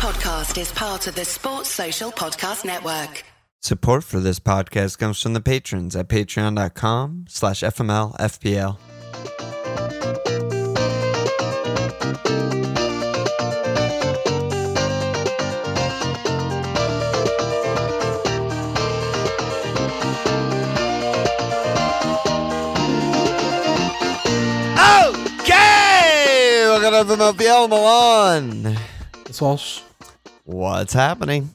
podcast is part of the Sports Social Podcast Network. Support for this podcast comes from the patrons at patreon.com slash FMLFPL. Okay! Welcome to FMLFPL Milan. It's Walsh. What's happening?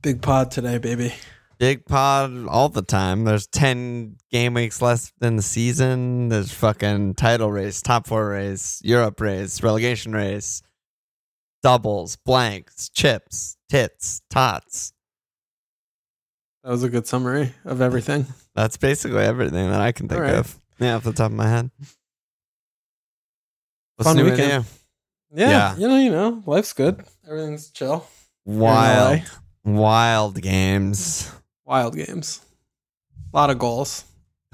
Big pod today, baby. Big pod all the time. There's 10 game weeks left in the season. There's fucking title race, top four race, Europe race, relegation race, doubles, blanks, chips, tits, tots. That was a good summary of everything. That's basically everything that I can think right. of. Yeah, off the top of my head. What's Fun new weekend. Yeah, Yeah. you know, you know, life's good. Everything's chill. Wild, wild games. Wild games. A lot of goals.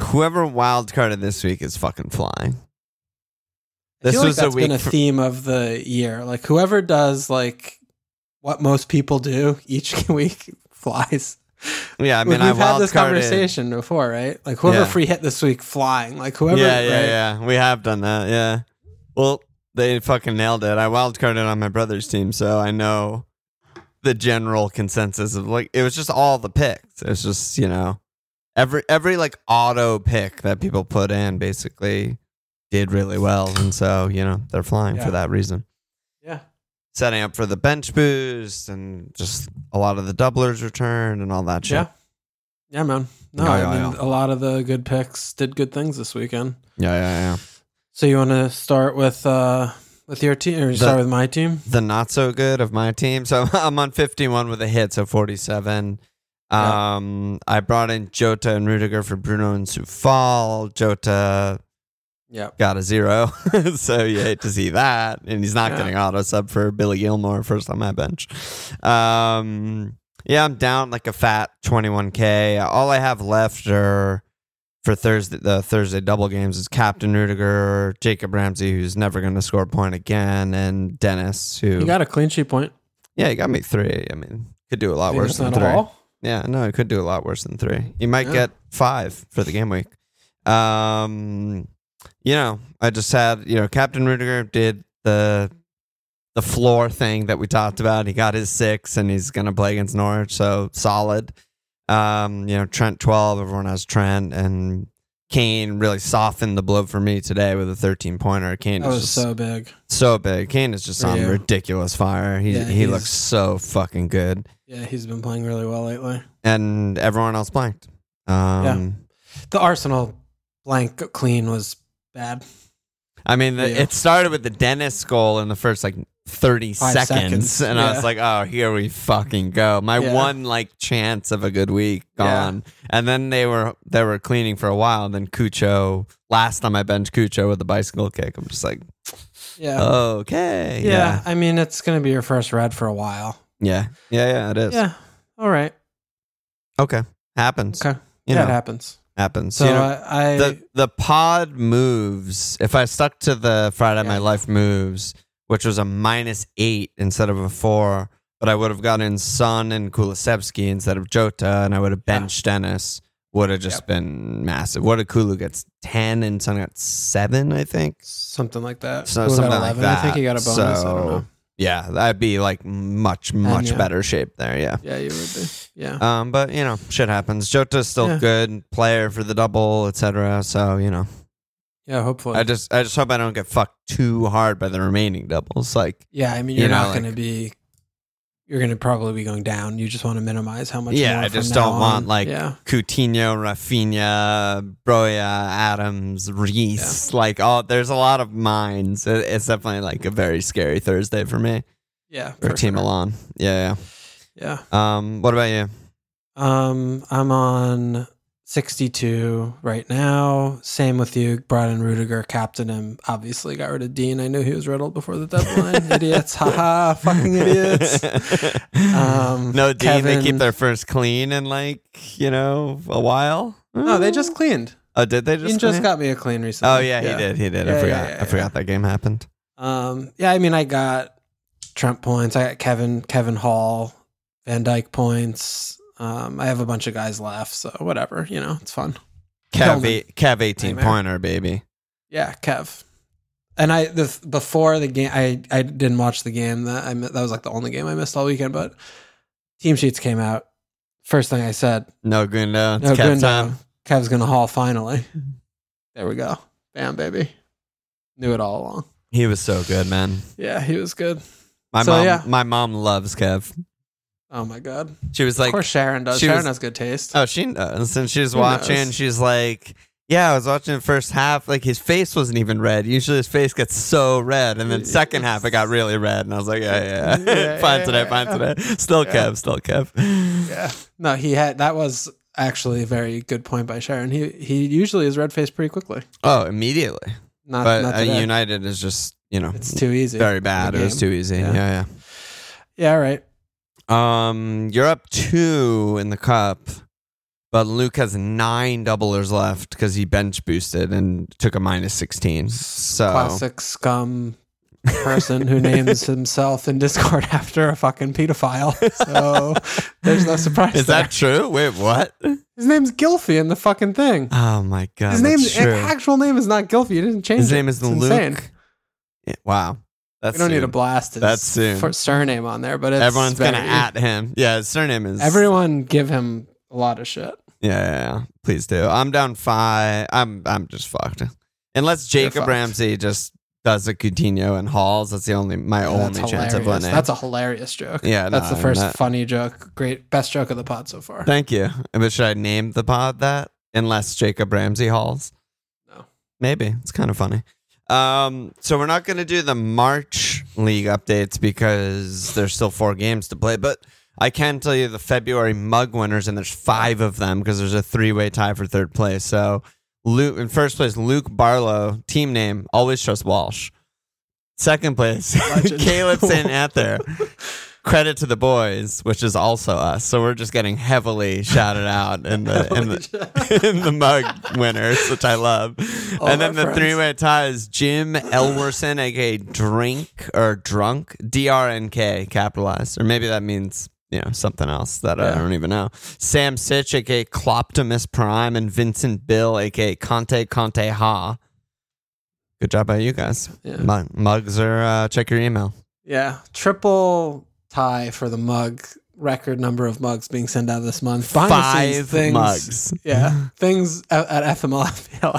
Whoever wild carded this week is fucking flying. I This feel like was a that's been a for- theme of the year. Like whoever does like what most people do each week flies. Yeah, I mean, We've I had this carded. conversation before, right? Like whoever Yeah. free hit this week flying. Like whoever yeah, yeah, right? yeah. We have done that. Yeah. Well, they fucking nailed it. I wildcarded on my brother's team, so I know the general consensus of like it was just all the picks. It was just you know every every like auto pick that people put in basically did really well, and so you know they're flying Yeah. for that reason. Yeah. Setting up for the bench boost and just a lot of the doublers return and all that shit. Yeah. Yeah, man. No, Yeah, I mean yeah. a lot of the good picks did good things this weekend. Yeah, yeah, yeah. So you want to start with uh with your team, or you The- start with my team? the not so good of my team. So I'm on 51 with a hit, so 47. Yeah. Um, I brought in Jota and Rudiger for Bruno and Sufal. Jota Yeah. got a zero, so you hate to see that. And he's not Yeah. getting auto sub for Billy Gilmour first on my bench. Um, yeah, I'm down like a fat 21k. All I have left are for Thursday the Thursday double games is Captain Rudiger, Jacob Ramsey, who's never going to score a point again, and Dennis, who You got a clean sheet point. yeah, he got me three. I mean, could do a lot worse than three. all? Yeah, no, he could do a lot worse than three. You might Yeah. get five for the game week. Um, you know, I just had you know Captain Rudiger did the the floor thing that we talked about. He got his six, and he's gonna play against Norwich, so solid. Um, you know, Trent twelve. Everyone has Trent, and Kane really softened the blow for me today with a thirteen pointer. Kane That is was just so big. so big. Kane is just For on you. ridiculous fire. He Yeah, he looks so fucking good, Yeah, he's been playing really well lately. and everyone else blanked. Um, The Arsenal blank clean was bad. I mean, the, Yeah. it started with the Dennis goal in the first like thirty Five seconds, seconds, and I was like, "Oh, here we fucking go!" My Yeah. one like chance of a good week Yeah. gone, and then they were they were cleaning for a while. And then Cucho, last time I benched Cucho with the bicycle kick, I'm just like, Yeah. okay, yeah. yeah, I mean, it's going to be your first red for a while. yeah, yeah, yeah, it is. Yeah. All right. Okay, happens. Okay. You yeah, know, it happens. happens. So You know, I, I the the pod moves. If I stuck to the Friday Yeah. My Life moves, which was a minus eight instead of a four, but I would have gotten Son and Kulusevski instead of Jota, and I would have benched Dennis. Would have just Yep. been massive. What if Kulu gets ten and Son got seven? I think. something like that. So Who got something like 11? I think he got a bonus. I don't So- know. Yeah, that'd be like much much yeah. better shape there. Yeah. Yeah, you would be. Yeah. Um, but you know, shit happens. Jota's still Yeah. good player for the double, etc. So you know, yeah, hopefully. I just I just hope I don't get fucked too hard by the remaining doubles. Like yeah, I mean, you you're know, not like- going to be. You're going to probably be going down. You just want to minimize how much. Yeah, I just don't on. want, like, Yeah. Coutinho, Raphinha, Broja, Adams, Reece. Like all there's a lot of mines. It- It's definitely like a very scary Thursday for me. Yeah. For for Team sure. Milan. Yeah, Yeah. yeah. Um, what about you? Um, I'm on 62 right now. Same with you. Brought in Rudiger, captain him. Obviously, got rid of Dean. I knew he was riddled before the deadline. idiots. Haha. Fucking idiots. Um, no, Dean, they keep their first clean in like, you know, a while. No, they just cleaned. Oh, did they just Dean just got me a clean recently. Oh yeah, he did. He did. I forgot. yeah, yeah, I forgot that game happened. Um, yeah, I mean, I got Trent points. I got Kevin Kevin Hall, Van Dijk points. Um, I have a bunch of guys left, so whatever. You know, it's fun. Kev, eight- Kev 18 Nightmare. pointer, baby. Yeah, Kev. And I the before the game, I I didn't watch the game. That I that was like the only game I missed all weekend. But team sheets came out. First thing I said, No Gundo. It's no Kev Gundo. time. Kev's gonna haul finally. There we go. Bam, baby. Knew it all along. He was so good, man. Yeah, he was good. My So, mom yeah. my mom loves Kev. Oh my god. She was like, of course Sharon does. she Sharon was- has good taste. Oh, she knows. And she was Who watching. knows? She's like, "Yeah, I was watching the first half. Like his face wasn't even red. Usually his face gets so red, and then second half it got really red." And I was like, "Yeah, yeah, Yeah, fine yeah, today, yeah, fine today. Still Yeah. Kev, still Kev." yeah. No, he had that was actually a very good point by Sharon. He he usually is red faced pretty quickly. Oh, immediately. Not but not uh, today. United is just you know It's too easy. very bad. It was game. too easy. Yeah. Yeah, Yeah, all right. Um, you're up two in the cup, but Luke has nine doublers left because he bench boosted and took a minus sixteen. So Classic scum person who names himself in Discord after a fucking pedophile. So there's no surprise. is there. that true? Wait, what? his name's Gylfi in the fucking thing? Oh my god, His name's actual name is not Gylfi. He didn't change His it. name is It's Luke. insane. Wow, that's We don't need soon. to blast his That's soon. for surname on there, but it's Everyone's gonna at him. Yeah, his surname is Everyone give him a lot of shit. Yeah, yeah, yeah. please do. I'm down five. I'm I'm just fucked. Unless Jacob. Ramsey just does a Coutinho and Halls, that's the only my only chance of winning. That's a hilarious joke. Yeah, that's no, the first funny joke. Great, best joke of the pod so far. Thank you. But should I name the pod that? Unless Jacob Ramsey Halls. No. Maybe. It's kind of funny. Um, so we're not going to do the March league updates because there's still four games to play, but I can tell you the February mug winners, and there's five of them because there's a three-way tie for third place. So Luke in first place, Luke Barlow, team name, always trust Walsh. Second place. Caleb St. Ether. Credit to the boys, which is also us. So we're just getting heavily shouted out in the in the in the mug winners, which I love. All and then the three way tie is Jim Elwerson, aka Drink or Drunk, D R N K capitalized, or maybe that means you know something else that I don't even know. Sam Sitch, aka Cloptimus Prime, and Vincent Bill, aka Conte Conte Ha. Good job by you guys. Yeah. Mugs are uh, check your email. Yeah, triple tie for the mug record number of mugs being sent out this month. Behind Five things, mugs. Yeah, things at, at FML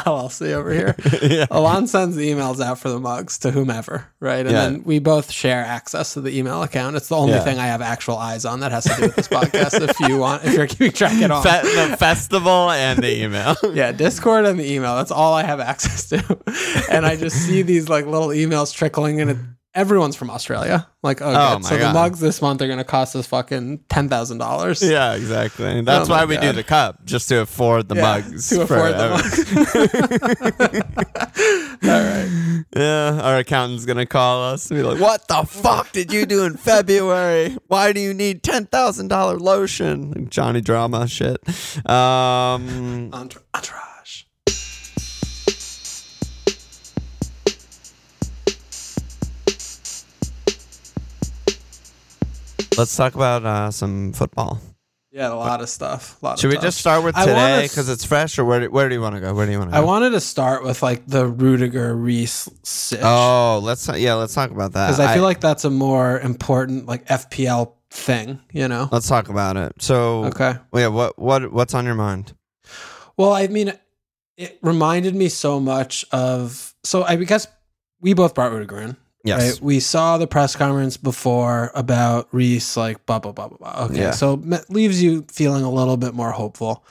LLC over here. yeah. Alon sends the emails out for the mugs to whomever, right? And Yeah. then we both share access to the email account. It's the only Yeah. thing I have actual eyes on that has to do with this podcast. if you want, if you're keeping track at all. Fe- the festival and the email. yeah, Discord and the email. That's all I have access to. And I just see these like little emails trickling in. It, everyone's from Australia. Like, oh, Oh so God. the mugs this month are going to cost us fucking ten thousand dollars. Yeah, exactly. That's Oh why we do the cup, just to afford the mugs. to afford the mugs. all right. Yeah, our accountant's gonna call us and be like, "What the fuck did you do in February? Why do you need ten thousand dollar lotion?" Johnny Drama shit. Um, let's talk about uh, some football. Yeah, a lot of stuff. A lot of Should we stuff. just start with I wanna today because it's fresh, or where? Do, where do you want to go? Where do you want to go? I wanted to start with like the Rudiger Reece sitch. oh, let's yeah, let's talk about that. because I feel like that's a more important like FPL thing, you know. let's talk about it. So, Okay. yeah, what what what's on your mind? Well, I mean, it reminded me so much of. So I guess we both brought Rudiger in. Yes. Right? We saw the press conference before about Reece, like blah blah blah blah blah. Okay, Yeah. so it leaves you feeling a little bit more hopeful.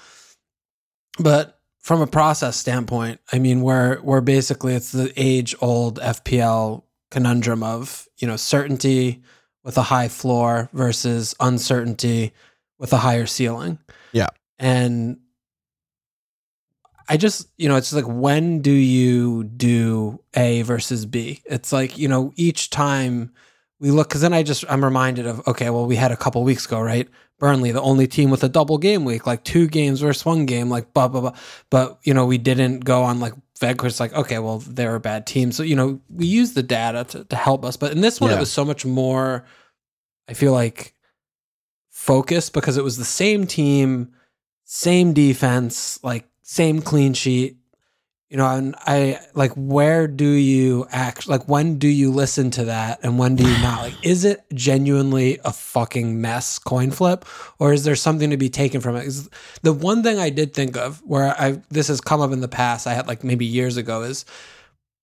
But from a process standpoint, I mean, we're we're basically it's the age old FPL conundrum of you know certainty with a high floor versus uncertainty with a higher ceiling. Yeah. and I just, you know, it's like when do you do A versus B? It's like, you know, each time we look, because then I just, I'm reminded of, okay, well, we had a couple weeks ago, right? Burnley, the only team with a double game week, like two games versus one game, like blah, blah, blah. But, you know, we didn't go on like Vancouver's like, okay, well, they're a bad team. So, you know, we use the data to, to help us. But in this one, Yeah. it was so much more, I feel like, focused because it was the same team, same defense, like same clean sheet. You know, and I like where do you act like when do you listen to that and when do you not? Like, is it genuinely a fucking mess coin flip? Or is there something to be taken from it? 'Cause The one thing I did think of where I this has come up in the past, I had like maybe years ago, is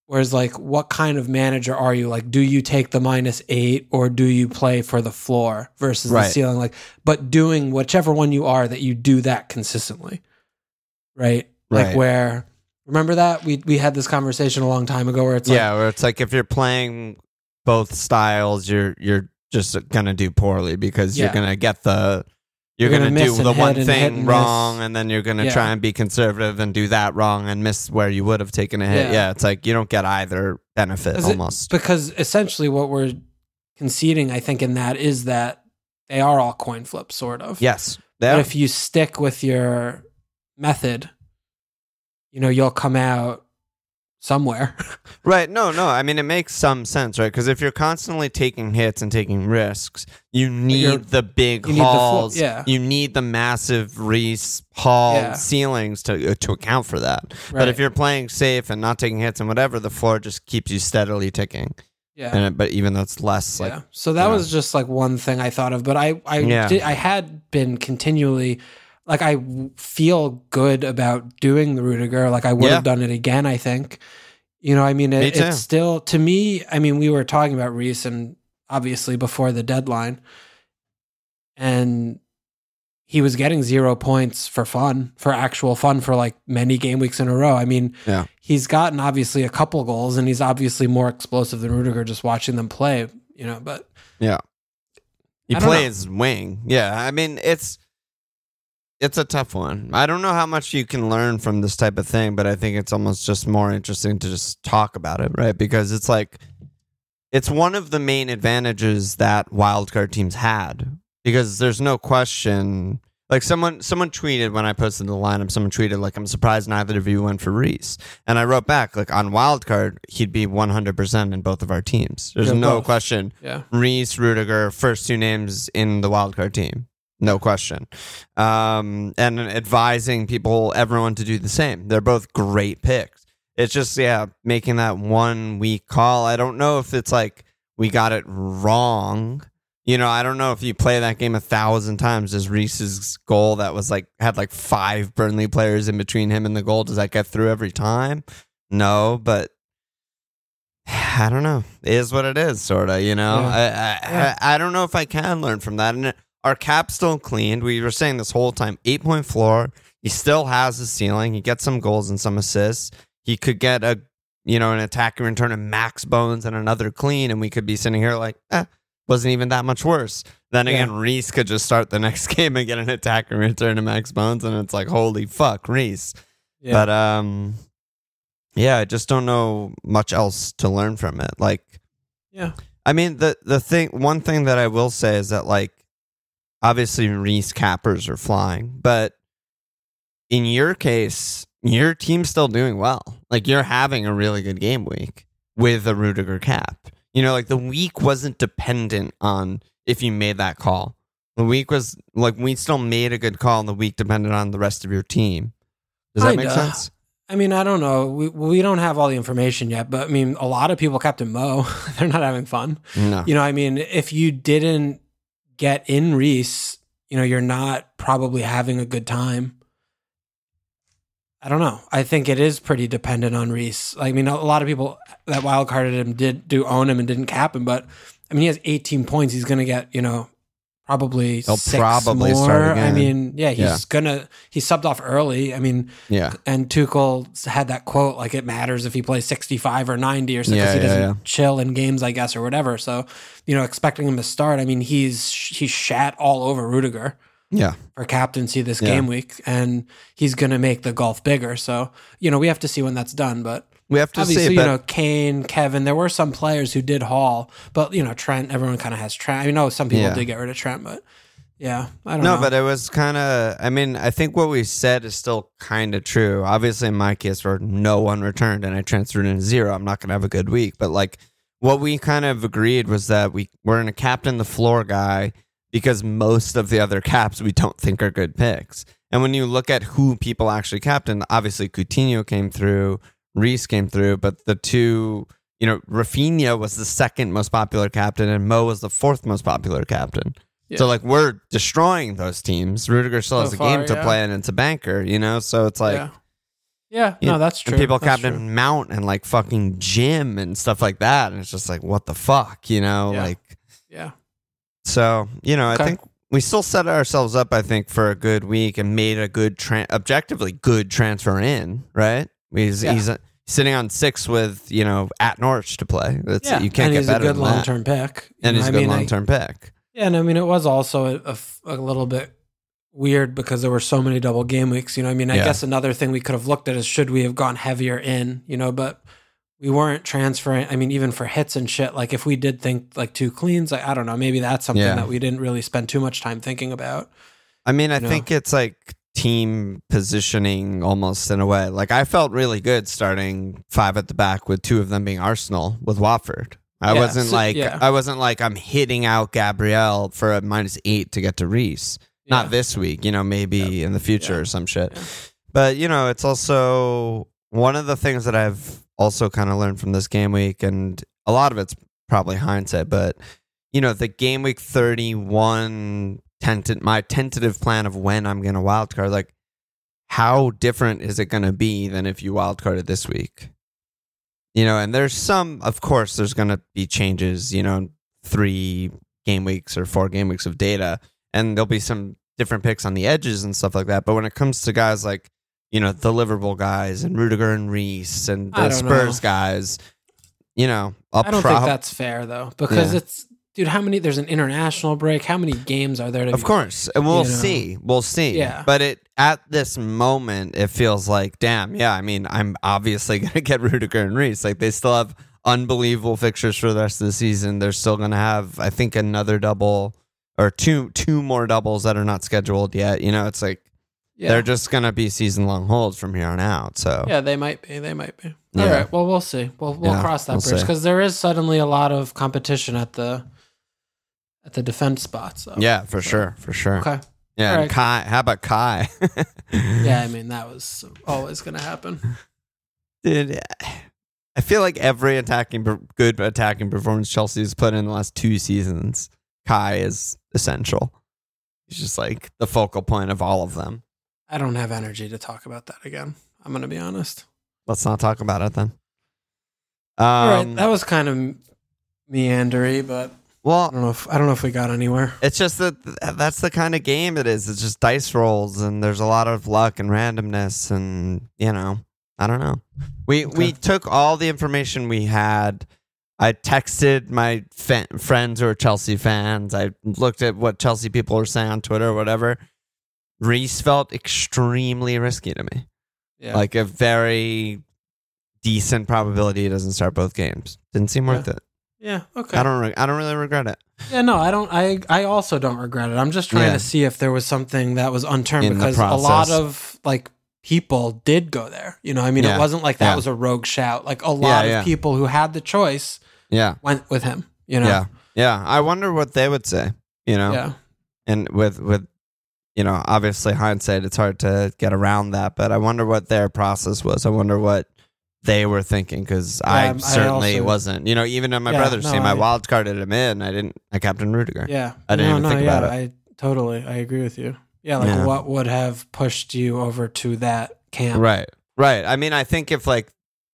whereas like what kind of manager are you? Like, do you take the minus eight or do you play for the floor versus the ceiling? Like, but doing whichever one you are, that you do that consistently. Right? Like Right. where remember that? We we had this conversation a long time ago where it's like yeah, where it's like if you're playing both styles, you're you're just gonna do poorly because Yeah. you're gonna get the you're, You're gonna, gonna do miss and the hit one and hit thing and wrong, miss. and then you're gonna Yeah. try and be conservative and do that wrong and miss where you would have taken a hit. Yeah. Yeah, it's like you don't get either benefit Is it- almost. because essentially what we're conceding, I think, in that is that they are all coin flips, sort of. yes, But yeah, if you stick with your method, you know, you'll come out somewhere. right. No, no. I mean, it makes some sense, right? Because if you're constantly taking hits and taking risks, you need You're- the big you need the halls. yeah. You need the massive Reece Hall Yeah. ceilings to uh, to account for that. But if you're playing safe and not taking hits and whatever, the floor just keeps you steadily ticking. yeah. And it, but even though it's less like yeah. So that you know. was just like one thing I thought of, but I I Yeah. did, I had been continually like I feel good about doing the Rudiger. Like I would Yeah. have done it again. I think. You know, I mean, it, too. it's still to me. I mean, we were talking about Reece and obviously before the deadline, and he was getting zero points for fun, for actual fun, for like many game weeks in a row. I mean, Yeah. he's gotten obviously a couple goals, and he's obviously more explosive than Rudiger. Just watching them play, you know, but. Yeah, he don't know. plays wing. Yeah, I mean it's it's a tough one. I don't know how much you can learn from this type of thing, but I think it's almost just more interesting to just talk about it, right? Because it's like it's one of the main advantages that wildcard teams had because there's no question like someone someone tweeted when I posted the lineup, someone tweeted like I'm surprised neither of you went for Reece. And I wrote back like on wildcard, he'd be 100% in both of our teams. There's Yeah, no both. question. Yeah. Reece, Rudiger, first two names in the wildcard team. No question. Um, and advising people, everyone to do the same. They're both great picks. It's just, yeah, making that one week call. I don't know if it's like we got it wrong. You know, I don't know if you play that game a thousand times. Does Reece's goal that was like had like five Burnley players in between him and the goal? Does that get through every time? No, but I don't know. It is what it is, sort of. You know, Yeah. I, I, Yeah. I I don't know if I can learn from that. And our cap still cleaned. We were saying this whole time, eight point floor. He still has a ceiling. He gets some goals and some assists. He could get a you know an attacking return of Max Bones and another clean, and we could be sitting here like, eh, wasn't even that much worse. Then again, Reece could just start the next game and get an attacking return to Max Bones, and it's like, holy fuck, Reece. Yeah. But um, yeah, I just don't know much else to learn from it. Like, yeah. I mean, the the thing, one thing that I will say is that like, obviously Reece cappers are flying, but in your case, your team's still doing well. Like you're having a really good game week with a Rudiger cap. You know, like the week wasn't dependent on if you made that call. The week was like we still made a good call, and the week depended on the rest of your team. Does that make Kinda. sense? I mean, I don't know. We we don't have all the information yet, but I mean, a lot of people Captain Mo, they're not having fun. No. You know, I mean, if you didn't get in Reece, you know, you're not probably having a good time. I don't know. I think it is pretty dependent on Reece. I mean, a lot of people that wild carded him did do own him and didn't cap him, but I mean, he has 18 points. He's going to get, you know, probably He'll six probably more. I mean, yeah, he's Yeah. gonna. He subbed off early. I mean, Yeah. and Tuchel had that quote like it matters if he plays 65 or 90 or something Yeah, because he yeah, doesn't chill in games, I guess, or whatever. So, you know, expecting him to start, I mean, he's he's shat all over Rudiger Yeah. for captaincy this Yeah. game week, and he's going to make the golf bigger. So, you know, we have to see when that's done. But We have to obviously, see. you know, Kane, Kevin, there were some players who did haul, but you know, Trent, everyone kind of has Trent. I know some people Yeah. did get rid of Trent, but Yeah, I don't No, know. but it was kind of. I mean, I think what we said is still kind of true. Obviously, in my case, where no one returned and I transferred in zero, I'm not going to have a good week. But like, what we kind of agreed was that we we're in a captain the floor guy because most of the other caps we don't think are good picks. And when you look at who people actually captain, obviously Coutinho came through, Reece came through, but the two, you know, Raphinha was the second most popular captain and Mo was the fourth most popular captain. Yeah. So like we're destroying those teams. Rudiger still So has a game to yeah. play and it's a banker, you know? So it's like yeah, yeah, no, that's true. and people That's captain true. Mount and like fucking Jim and stuff like that. And it's just like, what the fuck, you know? Yeah. Like Yeah, so, you know, Okay. I think we still set ourselves up, I think, for a good week and made a good, tra- objectively good transfer in, right? He's, Yeah. he's uh, sitting on six with, you know, at Norwich to play. That's, yeah. You can't and get he's better a good long term pick. And know, he's a good long term pick. Yeah, and I mean, it was also a little bit weird because there were so many double game weeks. You know, I mean, I Yeah. guess another thing we could have looked at is should we have gone heavier in, you know, but we weren't transferring. I mean, even for hits and shit, like if we did think like two cleans, like I don't know, maybe that's something Yeah. that we didn't really spend too much time thinking about. I mean, I know? think it's like team positioning almost in a way. Like I felt really good starting five at the back with two of them being Arsenal with Watford. I Yeah, wasn't so- like. I wasn't like I'm hitting out Gabriel for a minus eight to get to Reece. Not this week, you know, maybe in the future Yeah. or some shit. Yeah. But you know, it's also one of the things that I've also kind of learned from this game week, and a lot of it's probably hindsight, but you know, the game week 31 tentative my tentative plan of when I'm gonna wildcard, like how different is it gonna be than if you wildcarded this week? You know, and there's some of course there's gonna be changes, you know, three game weeks or four game weeks of data, and there'll be some different picks on the edges and stuff like that. But when it comes to guys like you know, the Liverpool guys and Rudiger and Reece and the Spurs know. guys. You know, I'll I don't prob- think that's fair though, because Yeah. it's dude. How many? There's an international break. How many games are there? To Of be- course, and we'll you know. see. We'll see. Yeah. But it at this moment, it feels like, damn, yeah. I mean, I'm obviously gonna get Rudiger and Reece. Like they still have unbelievable fixtures for the rest of the season. They're still gonna have, I think, another double or two two more doubles that are not scheduled yet. You know, it's like Yeah. they're just gonna be season long holds from here on out. So Yeah, they might be. They might be. Yeah. All right. Well, we'll see. We'll we'll Yeah, cross that we'll bridge because there is suddenly a lot of competition at the at the defense spots. So. yeah, for So- sure, for sure. Okay. Yeah, right. Kai. How about Kai? Yeah, I mean that was always going to happen. Dude, I feel like every attacking, good attacking performance Chelsea's put in the last two seasons, Kai is essential. He's just like the focal point of all of them. I don't have energy to talk about that again. I'm going to be honest. Let's not talk about it then. Um, All right, that was kind of meandery, but well, I don't know if I don't know if we got anywhere. it's just that that's the kind of game it is. It's just dice rolls, and there's a lot of luck and randomness, and you know, I don't know. We we took all the information we had. I texted my friends who are Chelsea fans. I looked at what Chelsea people were saying on Twitter or whatever. Reece felt extremely risky to me. Yeah. Like a very decent probability he doesn't start both games. Didn't seem worth it. yeah. Okay. I don't. Re- I don't really regret it. Yeah, no, I don't. I I also don't regret it. I'm just trying Yeah. to see if there was something that was unturned In because a lot of like people did go there. You know, I mean, Yeah. it wasn't like that Yeah. was a rogue shout. Like a lot yeah. of people who had the choice Yeah. went with him. You know, Yeah. Yeah. I wonder what they would say. You know. yeah, and with with you know obviously hindsight it's hard to get around that but i wonder what their process was i wonder what they were thinking because i um, I certainly also- wasn't you know even in my brother's no, team i, I- wild carded him in i didn't i captain rudiger yeah. I didn't no, even no, think yeah, about I totally, I agree with you. Yeah, like Yeah. what would have pushed you over to that camp? right right i mean i think if like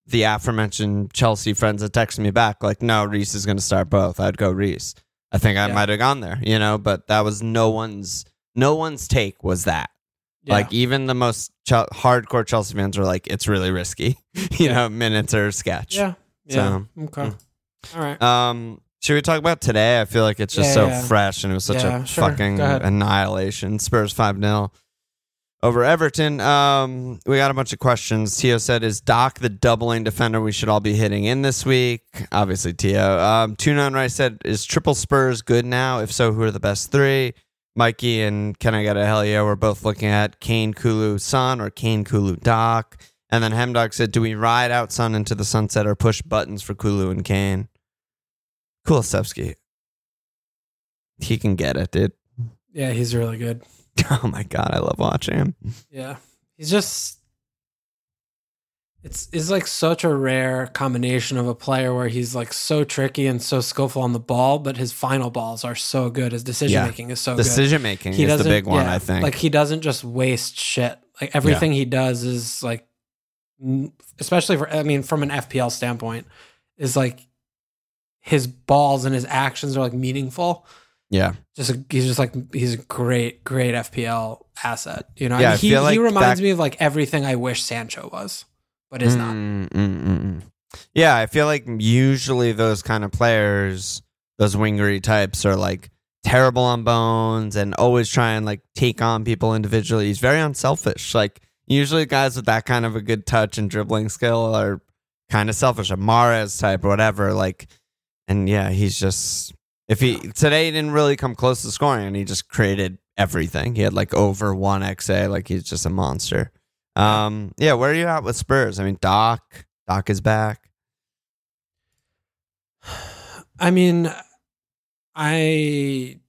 the aforementioned chelsea friends had texted me back like no reece is going to start both i'd go reece i think i Yeah. might have gone there you know but that was no one's no one's take was that Yeah. Like even the most Chel- hardcore Chelsea fans are like, it's really risky. you Yeah. know, minutes or sketch. yeah, yeah. okay, mm. all right. Um, should we talk about today? I feel like it's just Yeah, so yeah. fresh and it was such Yeah, a sure. fucking Go ahead. annihilation. Spurs 5 0 over Everton. Um, we got a bunch of questions. Tio said, Is Doc the doubling defender we should all be hitting in this week? Obviously, Tio. Um, Tune on Rice said, Is triple Spurs good now? If so, who are the best three? Mikey and Can I Get a Hell Yeah? We're both looking at Kane Kulu Son or Kane Kulu Doc. And then Hemdog said, Do we ride out Son into the sunset or push buttons for Kulu and Kane? Kulusevski. He can get it, dude. Yeah, he's really good. Oh my God, I love watching him. Yeah. He's just it's it's like such a rare combination of a player where he's like so tricky and so skillful on the ball, but his final balls are so good. His decision making is so good. Decision making is the big one, yeah, I think. Like he doesn't just waste shit. Like everything he does is like, especially for I mean, from an FPL standpoint, is like his balls and his actions are like meaningful. yeah. Just a, he's just like he's a great, great FPL asset. You know, Yeah, I mean, he like he reminds that- me of like everything I wish Sancho was, but is not. Mm, mm, mm, mm. Yeah, I feel like usually those kind of players, those wingery types, are like terrible on bones and always try and like take on people individually. He's very unselfish. Like usually guys with that kind of a good touch and dribbling skill are kind of selfish. A Mares type or whatever. Like, and yeah, he's just if he today he didn't really come close to scoring and he just created everything. He had like over one XA. Like he's just a monster. Um, yeah, where are you at with Spurs? I mean, Doc, Doc is back. I mean, I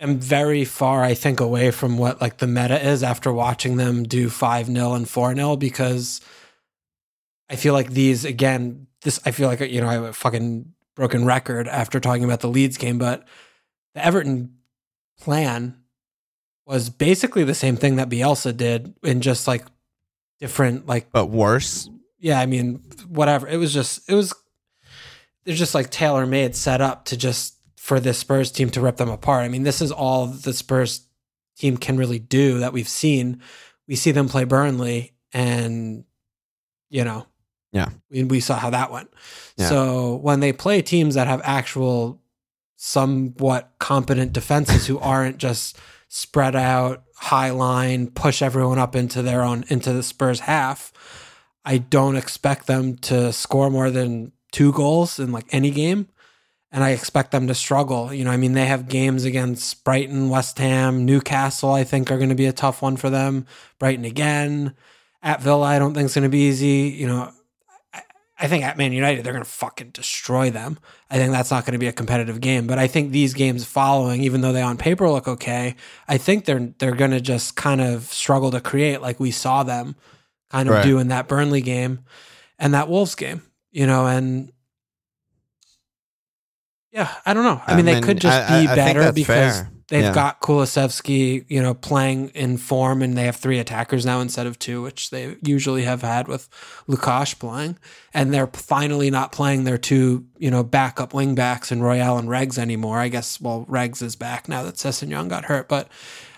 am very far, I think, away from what like the meta is after watching them do 5 0 and 4 0 because I feel like these, again, this, I feel like, you know, I fucking broken record after talking about the Leeds game, but the Everton plan was basically the same thing that Bielsa did in just like different, like, But worse. yeah, I mean, whatever. It was just it was they're just like tailor made set up to just for this Spurs team to rip them apart. I mean, this is all the Spurs team can really do that we've seen. We see them play Burnley and you know, Yeah. we, we saw how that went. Yeah. So when they play teams that have actual somewhat competent defenses who aren't just spread out high line push everyone up into their own into the Spurs half I don't expect them to score more than two goals in like any game. And I expect them to struggle. You know, I mean, they have games against Brighton, West Ham, Newcastle, I think are going to be a tough one for them. Brighton again. At Villa, I don't think it's going to be easy. You know, I, think at Man United, they're going to fucking destroy them. I think that's not going to be a competitive game. But I think these games following, even though they on paper look okay, I think they're they're going to just kind of struggle to create like we saw them kind of Right. do in that Burnley game and that Wolves game, you know, and yeah, I don't know. I, I mean, they could just I- be I better because fair. They've Yeah. got Kulusevski, you know, playing in form and they have three attackers now instead of two, which they usually have had with Lukash playing. And they're finally not playing their two, you know, backup wing backs in Royal and Regs anymore. I guess, well, Regs is back now that Sessegnon got hurt, but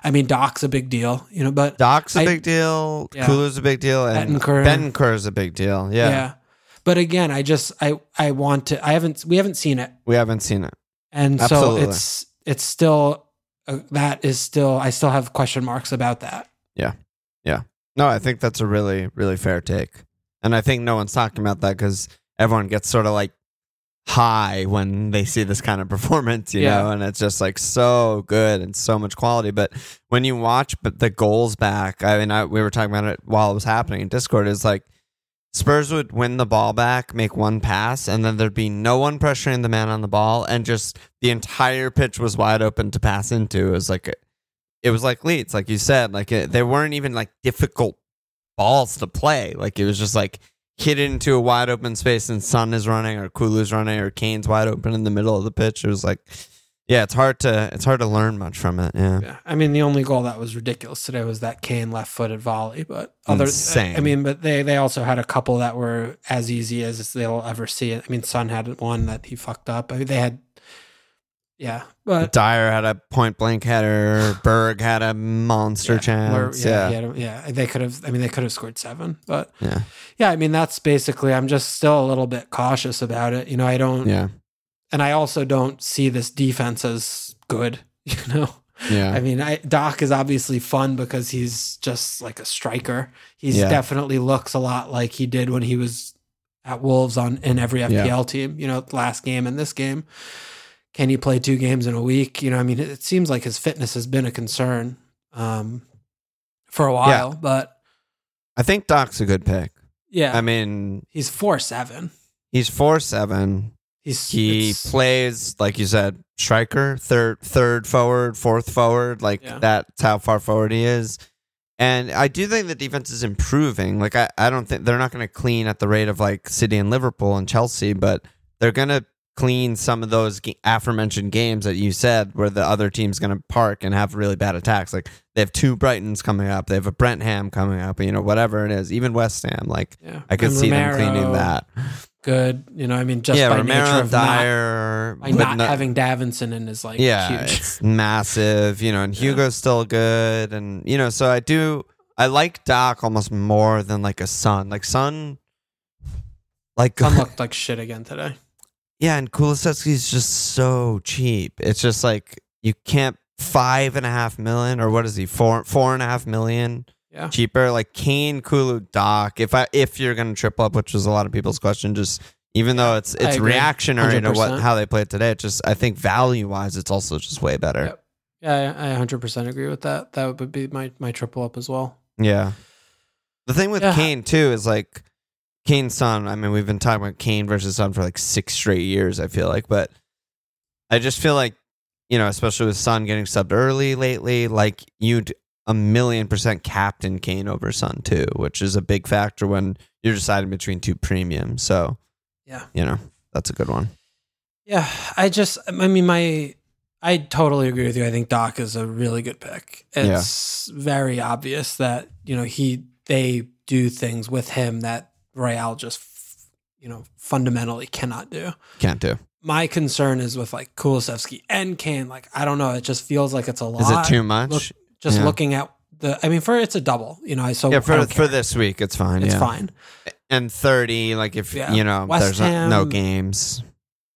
I mean, Doc's a big deal, you know, but Doc's a I- big deal. Yeah. Kulu's a big deal. And Bentancur. Bentancur's a big deal. Yeah. yeah. But again, I just I I want to I haven't we haven't seen it. We haven't seen it. And Absolutely. so it's it's still uh, that is still I still have question marks about that. Yeah. Yeah. No, I think that's a really, really fair take. And I think no one's talking about that because everyone gets sort of like high when they see this kind of performance, you Yeah. know, and it's just like so good and so much quality. But when you watch but the goals back, I mean, I, we were talking about it while it was happening in Discord, is like Spurs would win the ball back, make one pass, and then there'd be no one pressuring the man on the ball, and just the entire pitch was wide open to pass into. It was like it was like Leeds, like you said, like it, they weren't even like difficult balls to play. Like it was just like hit into a wide open space, and Son is running, or Kulu's running, or Kane's wide open in the middle of the pitch. It was like, yeah, it's hard to it's hard to learn much from it. Yeah, Yeah. I mean, the only goal that was ridiculous today was that Kane left-footed volley, but other Insane. I mean, but they they also had a couple that were as easy as they'll ever see it. I mean, Son had one that he fucked up. I mean, they had yeah, but Dier had a point blank header. Berg had a monster where- chance. yeah, Yeah, a- yeah, they could have. I mean, they could have scored seven, but yeah, yeah, I mean, that's basically. I'm just still a little bit cautious about it. You know, I don't, yeah, and I also don't see this defense as good. You know, yeah. I mean, I, Doc is obviously fun because he's just like a striker. He's Yeah. definitely looks a lot like he did when he was at Wolves on in every FPL team. You know, last game and this game. can he play two games in a week? You know, I mean, it, seems like his fitness has been a concern um, for a while, yeah. but I think Doc's a good pick. yeah, I mean, he's four seven. he's four seven. He's He plays like you said, striker, third, third forward, fourth forward. Like Yeah. that's how far forward he is. And I do think the defense is improving. Like I, I don't think they're not going to clean at the rate of like City and Liverpool and Chelsea, but they're going to clean some of those aforementioned games that you said where the other team's going to park and have really bad attacks. Like they have two Brightons coming up, they have a Brentham coming up, you know, whatever it is. Even West Ham, like yeah. I could And see them cleaning that. Good, you know, I mean, just yeah, by Romero nature of not, Dier, by not no- having Davinson in is like yeah, huge. it's massive, you know, and Hugo's still good, and you know, so I do I like Doc almost more than like a son, like son, like Son looked like shit again today. yeah, and Kulusevski's just so cheap. It's just like you can't five and a half million or what is he four four and a half million Yeah. cheaper like Kane, Kulu, Doc. If I if you're gonna triple up, which was a lot of people's question, just even though it's it's reactionary to what how they played today, it just I think value wise, it's also just way better. Yep. Yeah, I I 100% agree with that. That would be my my triple up as well. Yeah. The thing with Yeah. Kane too is like Kane's son. I mean, we've been talking about Kane versus son for like six straight years. I feel like, but I just feel like you know, especially with Son getting subbed early lately, like you'd a million percent captain Kane over Son too, which is a big factor when you're deciding between two premiums. So Yeah. you know, that's a good one. Yeah, I just, I mean, my, I totally agree with you. I think Doc is a really good pick. It's very obvious that you know he they do things with him that Royal just, you know, fundamentally cannot do. Can't do. My concern is with like Kulusevski and Kane. Like, I don't know. It just feels like it's a lot. Is it too much? Look, just Yeah. looking at the, I mean, for it's a double. You know, I so yeah, for for this week, it's fine. it's yeah. fine. And thirty, like if Yeah. you know, West there's no, no games.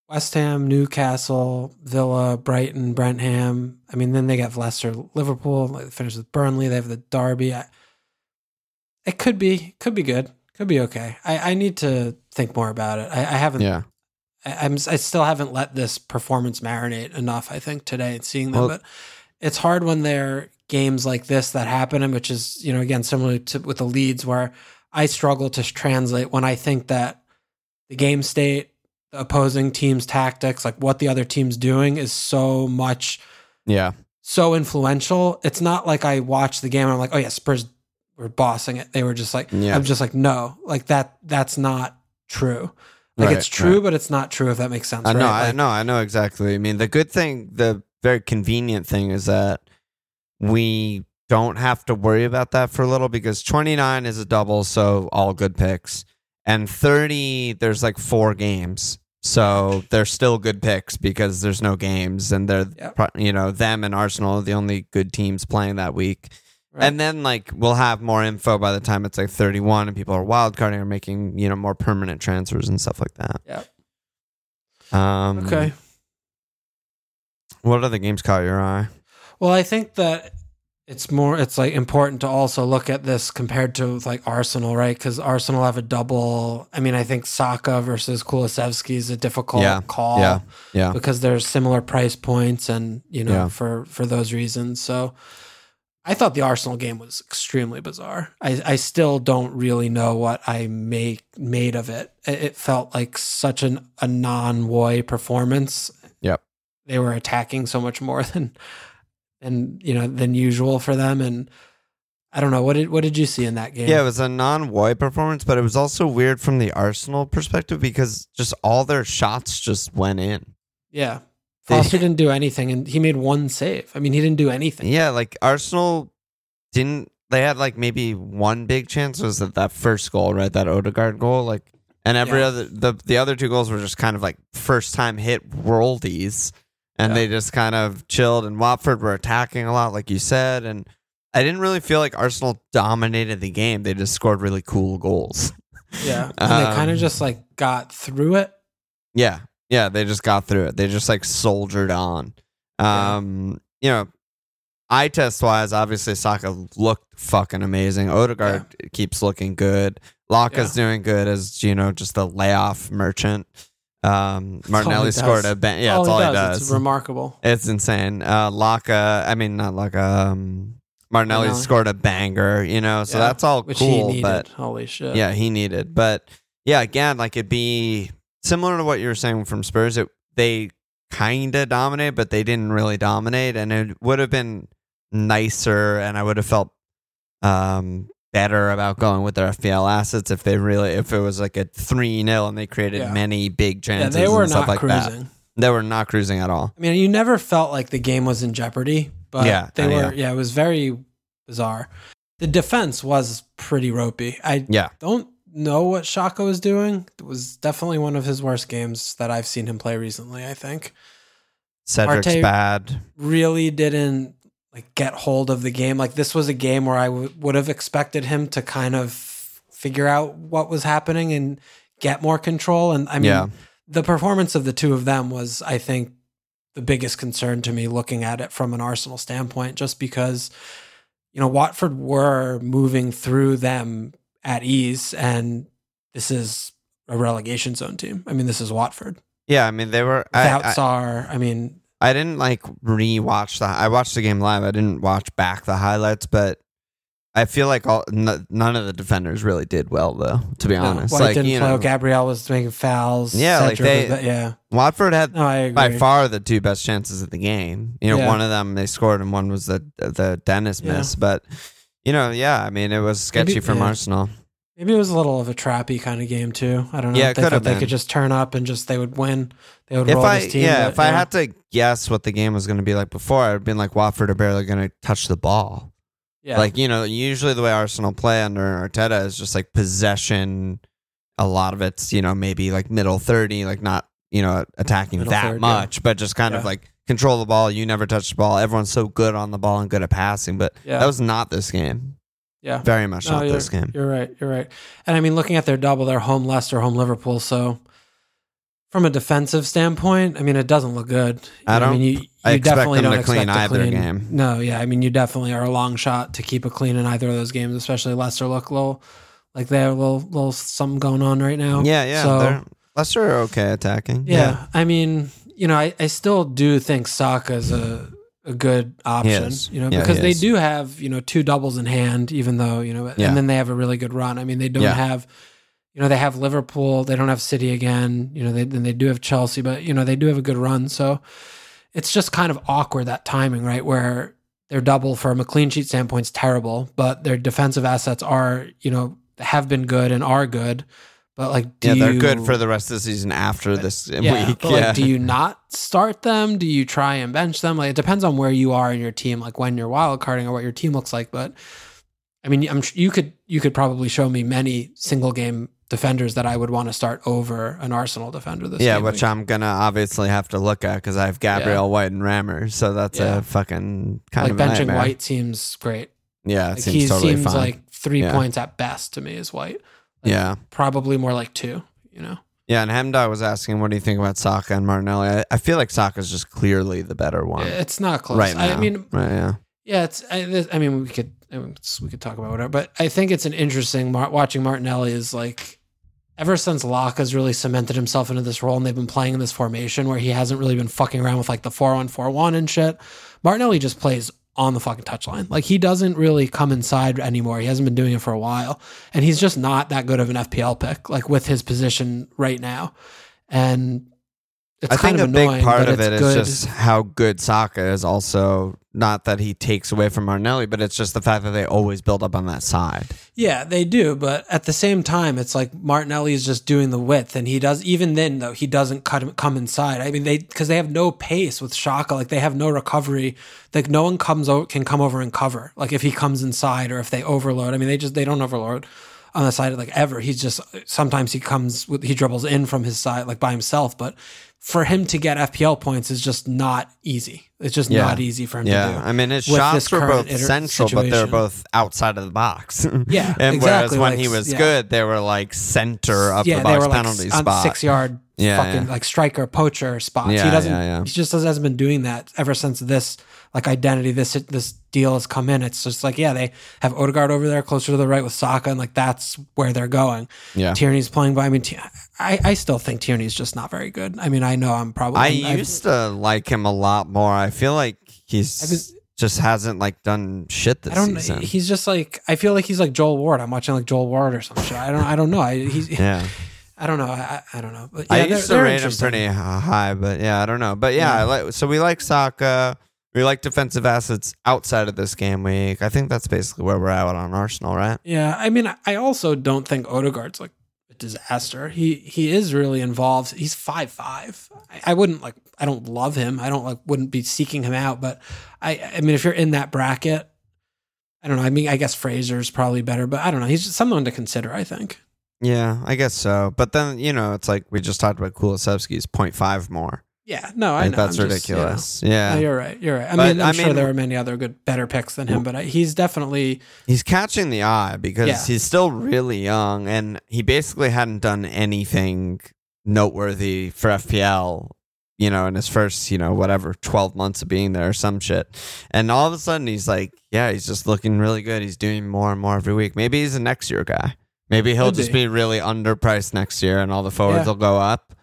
West Ham, Newcastle, Villa, Brighton, Brentham. I mean, then they got Leicester, Liverpool. They finish with Burnley. They have the Derby. I, it could be, could be good, could be okay. I, I need to think more about it. I, I haven't. Yeah. I, I'm. I still haven't let this performance marinate enough. I think today and seeing them, Well- but it's hard when they're games like this that happen, and which is you know again similar to with the leads where I struggle to translate when I think that the game state, the opposing team's tactics, like what the other team's doing, is so much Yeah. so influential. It's not like I watch the game and I'm like, oh yeah, Spurs were bossing it. They were just like, Yeah. I'm just like, no, like that. That's not true. Like Right, it's true, right. but it's not true. If that makes sense. I know, right? I Like, know, I know exactly. I mean, the good thing, the very convenient thing is that we don't have to worry about that for a little because 29 is a double, so all good picks. And 30, there's like four games. So they're still good picks because there's no games and they're, Yep. you know, them and Arsenal are the only good teams playing that week. Right. And then like we'll have more info by the time it's like 31 and people are wildcarding or making, you know, more permanent transfers and stuff like that. Yep. Um, Okay. What other games caught your eye? Well, I think that it's more it's like important to also look at this compared to like Arsenal, right? Because Arsenal have a double. I mean, I think Saka versus Kulusevski is a difficult Yeah, call. yeah, yeah. because there's similar price points, and you know, Yeah. for for those reasons. So, I thought the Arsenal game was extremely bizarre. I I still don't really know what I make made of it. It, it felt like such an a non Woy performance. Yep. they were attacking so much more than than you know than usual for them and I don't know what did what did you see in that game? Yeah, it was a non-Woy performance, but it was also weird from the Arsenal perspective because just all their shots just went in. yeah. They- Foster didn't do anything and he made one save. I mean, he didn't do anything. Yeah, like Arsenal didn't. They had like maybe one big chance was that that first goal, right? That Odegaard goal, like, and every Yeah. other the the other two goals were just kind of like first time hit worldies, and Yeah. they just kind of chilled. And Watford were attacking a lot, like you said, and I didn't really feel like Arsenal dominated the game. They just scored really cool goals. Yeah. And they kind Um, of just like got through it. Yeah. Yeah. They just got through it. They just like soldiered on. Yeah. Um, you know, eye test wise, obviously Saka looked fucking amazing. Odegaard keeps looking good. Laka's doing good as, you know, just a layoff merchant. Um, Martinelli scored does. a bang. Yeah, that's all he does. It's remarkable. It's insane. Uh, Laka, I mean not Laka. Um, Martinelli Martinelli. scored a banger. You know, so Yeah, that's all he cool. needed. But Holy shit. yeah, he needed. But yeah, again, like it'd be similar to what you were saying from Spurs. It they kind of dominate, but they didn't really dominate, and it would have been nicer, and I would have felt um better about going with their FPL assets if they really if it was like a three 0 and they created Yeah. many big Yeah, chances. they were and stuff not like that. cruising. They were not cruising at all. I mean, you never felt like the game was in jeopardy, but Yeah, they were. yeah. Yeah. it was very bizarre. The defense was pretty ropey. I Yeah. don't know what Xhaka was doing. It was definitely one of his worst games that I've seen him play recently. I think Cedric's Partey- bad. really didn't like get hold of the game. Like this was a game where I w- would have expected him to kind of figure out what was happening and get more control. And I mean, Yeah. the performance of the two of them was, I think, the biggest concern to me looking at it from an Arsenal standpoint, just because, you know, Watford were moving through them at ease, and this is a relegation zone team. I mean, this is Watford Yeah, I mean they were. I, without I, Sar. I mean, I didn't like rewatch the. I watched the game live. I didn't watch back the highlights, but I feel like all n- none of the defenders really did well, though. To be no, honest, White like didn't you play. know, Gabriel was making fouls. Yeah, like they- was- yeah. Watford had No, by far the two best chances of the game. You know, Yeah. one of them they scored, and one was the the Dennis Yeah. miss. But you know, yeah, I mean, it was sketchy Maybe- from yeah. Arsenal. Maybe it was a little of a trappy kind of game too. I don't know. Yeah, they could thought they could just turn up and just they would win. They would If roll I this team. yeah, but, if I had to guess what the game was going to be like before, I'd been like Watford are barely going to touch the ball. yeah, Like, you know, usually the way Arsenal play under Arteta is just like possession. A lot of it's, you know, maybe like middle 30, like not, you know, attacking Middle that third, yeah. much, but just kind of like control the ball. You never touch the ball. Everyone's so good on the ball and good at passing, but Yeah. that was not this game. Yeah. Very much No, not this game. You're right. You're right. And I mean, looking at their double, they're home Leicester, home Liverpool. So, from a defensive standpoint, I mean, it doesn't look good. I I mean, don't- you, you I expect definitely them don't to clean either clean. game. No, yeah. I mean, you definitely are a long shot to keep it clean in either of those games, especially Leicester look a little like they have a little, little something going on right now. Yeah, yeah. So, Leicester are okay attacking. Yeah, I mean, you know, I, I still do think Saka's a a good option. You know, Yeah, because they is. do have you know two doubles in hand, even though you know, Yeah. and then they have a really good run. I mean, they don't Yeah. have, you know, they have Liverpool, they don't have City again. You know, they then they do have Chelsea, but you know they do have a good run. So it's just kind of awkward that timing, right? Where their double from a clean sheet standpoint is terrible, but their defensive assets are you know have been good and are good. But like, do yeah, they're you, good for the rest of the season after this yeah, week. yeah. like, do you not start them? Do you try and bench them? Like, it depends on where you are in your team, like when you're wild carding or what your team looks like. But I mean, I'm you could you could probably show me many single game defenders that I would want to start over an Arsenal defender this yeah, which week. I'm gonna obviously have to look at because I have Gabriel White and Rammer, so that's Yeah. a fucking kind like of benching nightmare. White seems great. Yeah, it Like seems he totally seems fine. like three Yeah. points at best to me is White. Yeah, probably more like two. You know, yeah. And Hemda was asking, "What do you think about Saka and Martinelli?" I, I feel like Saka's just clearly the better one it's not close. right now. I mean, right, yeah, Yeah, it's. I, this- I mean, we could. I mean, we could talk about whatever, but I think it's an interesting watching Martinelli is like ever since Laca's really cemented himself into this role and they've been playing in this formation where he hasn't really been fucking around with like the four one four one and shit. Martinelli just plays on the fucking touchline. Like he doesn't really come inside anymore. He hasn't been doing it for a while, and he's just not that good of an FPL pick. Like with his position right now, and it's I kind think of a annoying, big part of it is good. just how good Saka is. Also, not that he takes away from Martinelli, but it's just the fact that they always build up on that side. Yeah, they do, but at the same time, it's like Martinelli is just doing the width, and he does. Even then, though, he doesn't cut come inside. I mean, they because they have no pace with Xhaka, like they have no recovery. Like no one comes out can come over and cover. Like if he comes inside or if they overload. I mean, they just they don't overload on the side like ever. He's just sometimes he comes with he dribbles in from his side like by himself, but for him to get FPL points is just not easy. It's just Yeah. not easy for him to Yeah, do. I mean his shots were both iter- central, but they're both outside of the box. Yeah, and whereas when like, he was yeah. good, they were like center of yeah, the they box were like penalty on spot. six yard Yeah, fucking like striker poacher spots. Yeah, he doesn't. He just hasn't been doing that ever since this like identity this this deal has come in. It's just like yeah, they have Odegaard over there closer to the right with Saka, and like that's where they're going. Yeah. Tierney's playing by. I mean, T- I, I still think Tierney's just not very good. I mean, I know I'm probably. I I've- used to like him a lot more. I feel like he's just hasn't like done shit this I don't. season. He's just like I feel like he's like Joel Ward. I'm watching like Joel Ward or some shit. I don't. I don't know. I he's. yeah, I don't know. I, I I don't know. But I yeah, used they're- to rate him pretty high, but yeah, I don't know. But yeah, Yeah. I like so we like Saka. We like defensive assets outside of this game week. I think that's basically where we're at on Arsenal, right? Yeah, I mean, I also don't think Odegaard's like a disaster. He he is really involved. He's five five. I, I wouldn't like. I don't love him. I don't like. Wouldn't be seeking him out. But I I mean, if you're in that bracket, I don't know. I mean, I guess Fraser's probably better, but I don't know. He's just someone to consider. I think. Yeah, I guess so. But then you know, it's like we just talked about Kulusevski's 0.5 more. Yeah. No, I know. that's I'm just, you know. ridiculous. yeah, No, you're right. You're right. I But, mean, I'm I sure mean- there are many other good, better picks than him, but I, he's definitely He's catching the eye because Yeah. he's still really young and he basically hadn't done anything noteworthy for FPL, you know, in his first, you know, whatever, 12 months of being there or some shit. And all of a sudden he's like, yeah, he's just looking really good. He's doing more and more every week. Maybe he's a next year guy. Maybe he'll Could just be. be really underpriced next year and all the forwards Yeah. will go up.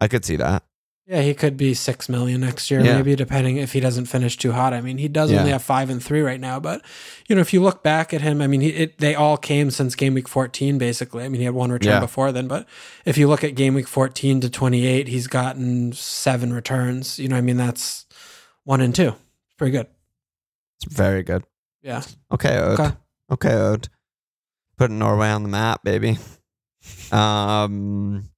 I could see that. Yeah, he could be six million next year, Yeah. maybe depending if he doesn't finish too hot. I mean, he does Yeah. only have five and three right now, but you know, if you look back at him, I mean, he, it, they all came since game week fourteen, basically. I mean, he had one return Yeah. before then, but if you look at game week fourteen to twenty eight, he's gotten seven returns. You know, I mean, that's one and two. Pretty good. It's very good. Yeah. Okay, Ode. Okay. Okay, Ode. Putting Norway on the map, baby. Um,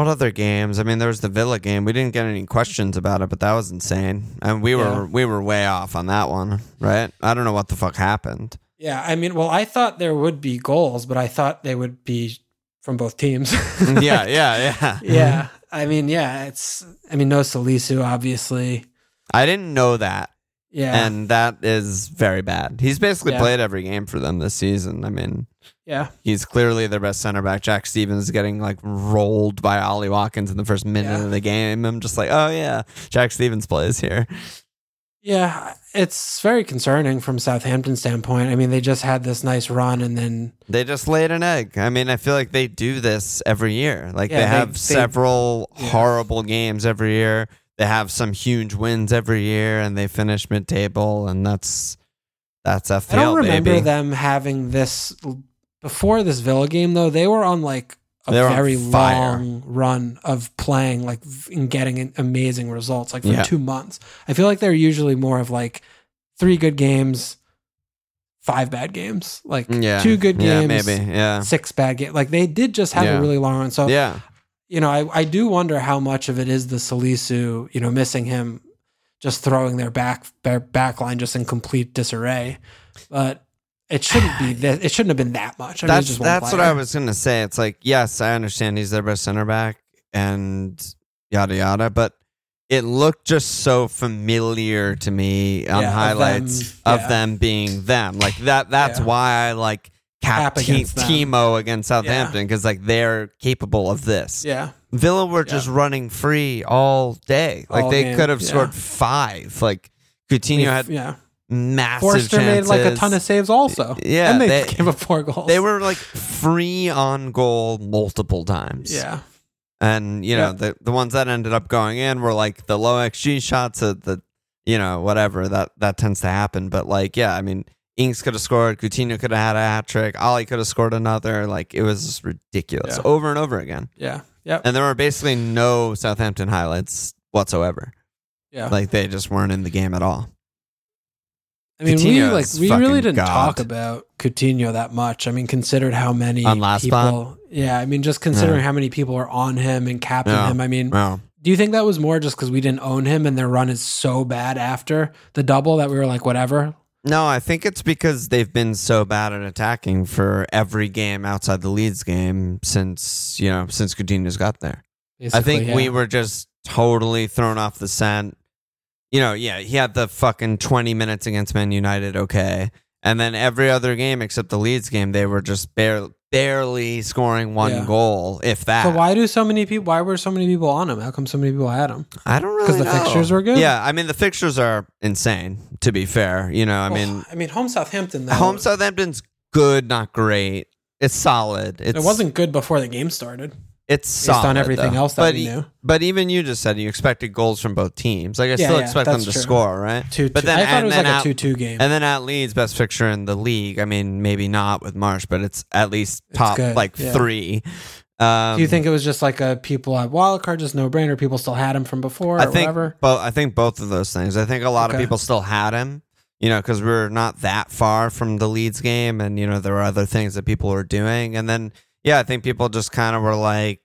what other games? I mean, there was the Villa game. We didn't get any questions about it, but that was insane. And we were Yeah. we were way off on that one, right? I don't know what the fuck happened. Yeah. I mean, well, I thought there would be goals, but I thought they would be from both teams. yeah, yeah, yeah. yeah. I mean, yeah, it's, I mean, no Salisu, obviously. I didn't know that, Yeah. and that is very bad. He's basically Yeah. played every game for them this season. I mean, yeah. he's clearly their best center back. Jack Stephens is getting like rolled by Ollie Watkins in the first minute Yeah. of the game. I'm just like, oh yeah, Jack Stephens plays here. Yeah, it's very concerning from Southampton's standpoint. I mean, they just had this nice run, and then They just laid an egg. I mean, I feel like they do this every year. Like Yeah, they they- have they- several Yeah. horrible games every year. They have some huge wins every year, and they finish mid-table, and that's that's FPL, I don't remember baby. them having this before this Villa game. Though they were on like a They were on very long run of playing, like and getting amazing results, like for Yeah. two months. I feel like they're usually more of like three good games, five bad games, like mm, Yeah, two good yeah, games, maybe, yeah, six bad games. Like they did just have Yeah. a really long run. So yeah. you know, I, I do wonder how much of it is the Salisu, you know, missing him, just throwing their back their back line just in complete disarray. But it shouldn't be that. It shouldn't have been that much. I mean, that's just that's what. I was gonna say. It's like, yes, I understand he's their best center back and yada yada, but it looked just so familiar to me on Yeah, of highlights them, of yeah. them being them. Like that. That's Yeah. why I like Cap, Te-. Timo against Southampton because like they're capable of this. Yeah, Villa were just running free all day. Like All they game, could have scored five. Like Coutinho had yeah. Massive Forster chances. made like a ton of saves also. Yeah, and they, they- gave up four goals. They were like free on goal multiple times. yeah, And you know, Yeah. the the ones that ended up going in were like the low XG shots at the you know, whatever. That that tends to happen. But like, yeah, I mean Ings could have scored, Coutinho could have had a hat trick, Ollie could have scored another. Like it was just ridiculous. Yeah. Over and over again. yeah, yeah, And there were basically no Southampton highlights whatsoever. yeah. Like they just weren't in the game at all. I mean, we like we really didn't God. talk about Coutinho that much. I mean, considered how many On last people. spot? Yeah, I mean, just considering Yeah. how many people are on him and capping Yeah. him. I mean, Wow. Do you think that was more just because we didn't own him and their run is so bad after the double that we were like, whatever? No, I think it's because they've been so bad at attacking for every game outside the Leeds game since you know since Coutinho's got there. I think yeah. we were just totally thrown off the scent. You know, yeah, he had the fucking twenty minutes against Man United, okay, and then every other game except the Leeds game, they were just barely barely scoring one Yeah. goal, if that. So why do so many people? Why were so many people on him? How come so many people had him? I don't really because the know. fixtures were good? Yeah, I mean the fixtures are insane. To be fair, you know, I mean I mean, home Southampton though. Home Southampton's good, not great. It's solid. It's, it wasn't good before the game started. It's based solid, on everything though. else that but we e- knew. But even you just said you expected goals from both teams. Like I Yeah, still yeah, expect them to true. score, right? Two, But two- then I thought it was like out- a two-two game. And then at Leeds, best fixture in the league. I mean, maybe not with Marsh, but it's at least top like yeah. three. Um, Do you think it was just like a people at wild card, just no brainer? People still had him from before, or I think whatever. both. I think both of those things. I think a lot of people still had him. You know, because we're not that far from the Leeds game, and you know there were other things that people were doing, and then yeah, I think people just kind of were like,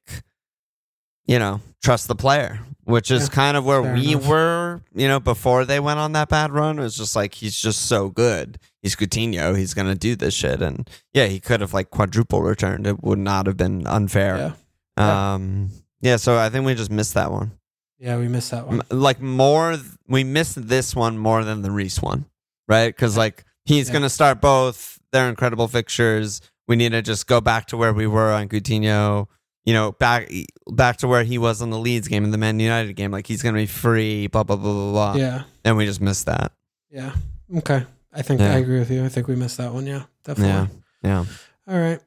you know, trust the player, which is Yeah, kind of where we enough. were. You know, before they went on that bad run, it was just like he's just so good. He's Coutinho. He's gonna do this shit, and yeah, he could have like quadruple returned. It would not have been unfair. Yeah. Yeah. Um, yeah. So I think we just missed that one. Yeah, we missed that one. Like more we missed this one more than the Reece one, right? Because like he's Yeah. gonna start both. They're incredible fixtures. We need to just go back to where we were on Coutinho. You know, back back to where he was on the Leeds game and the Man United game. Like he's gonna be free. Blah blah blah blah blah. Yeah, And we just missed that. yeah. Okay, I think Yeah. I agree with you. I think we missed that one. Yeah, definitely. Yeah. All right.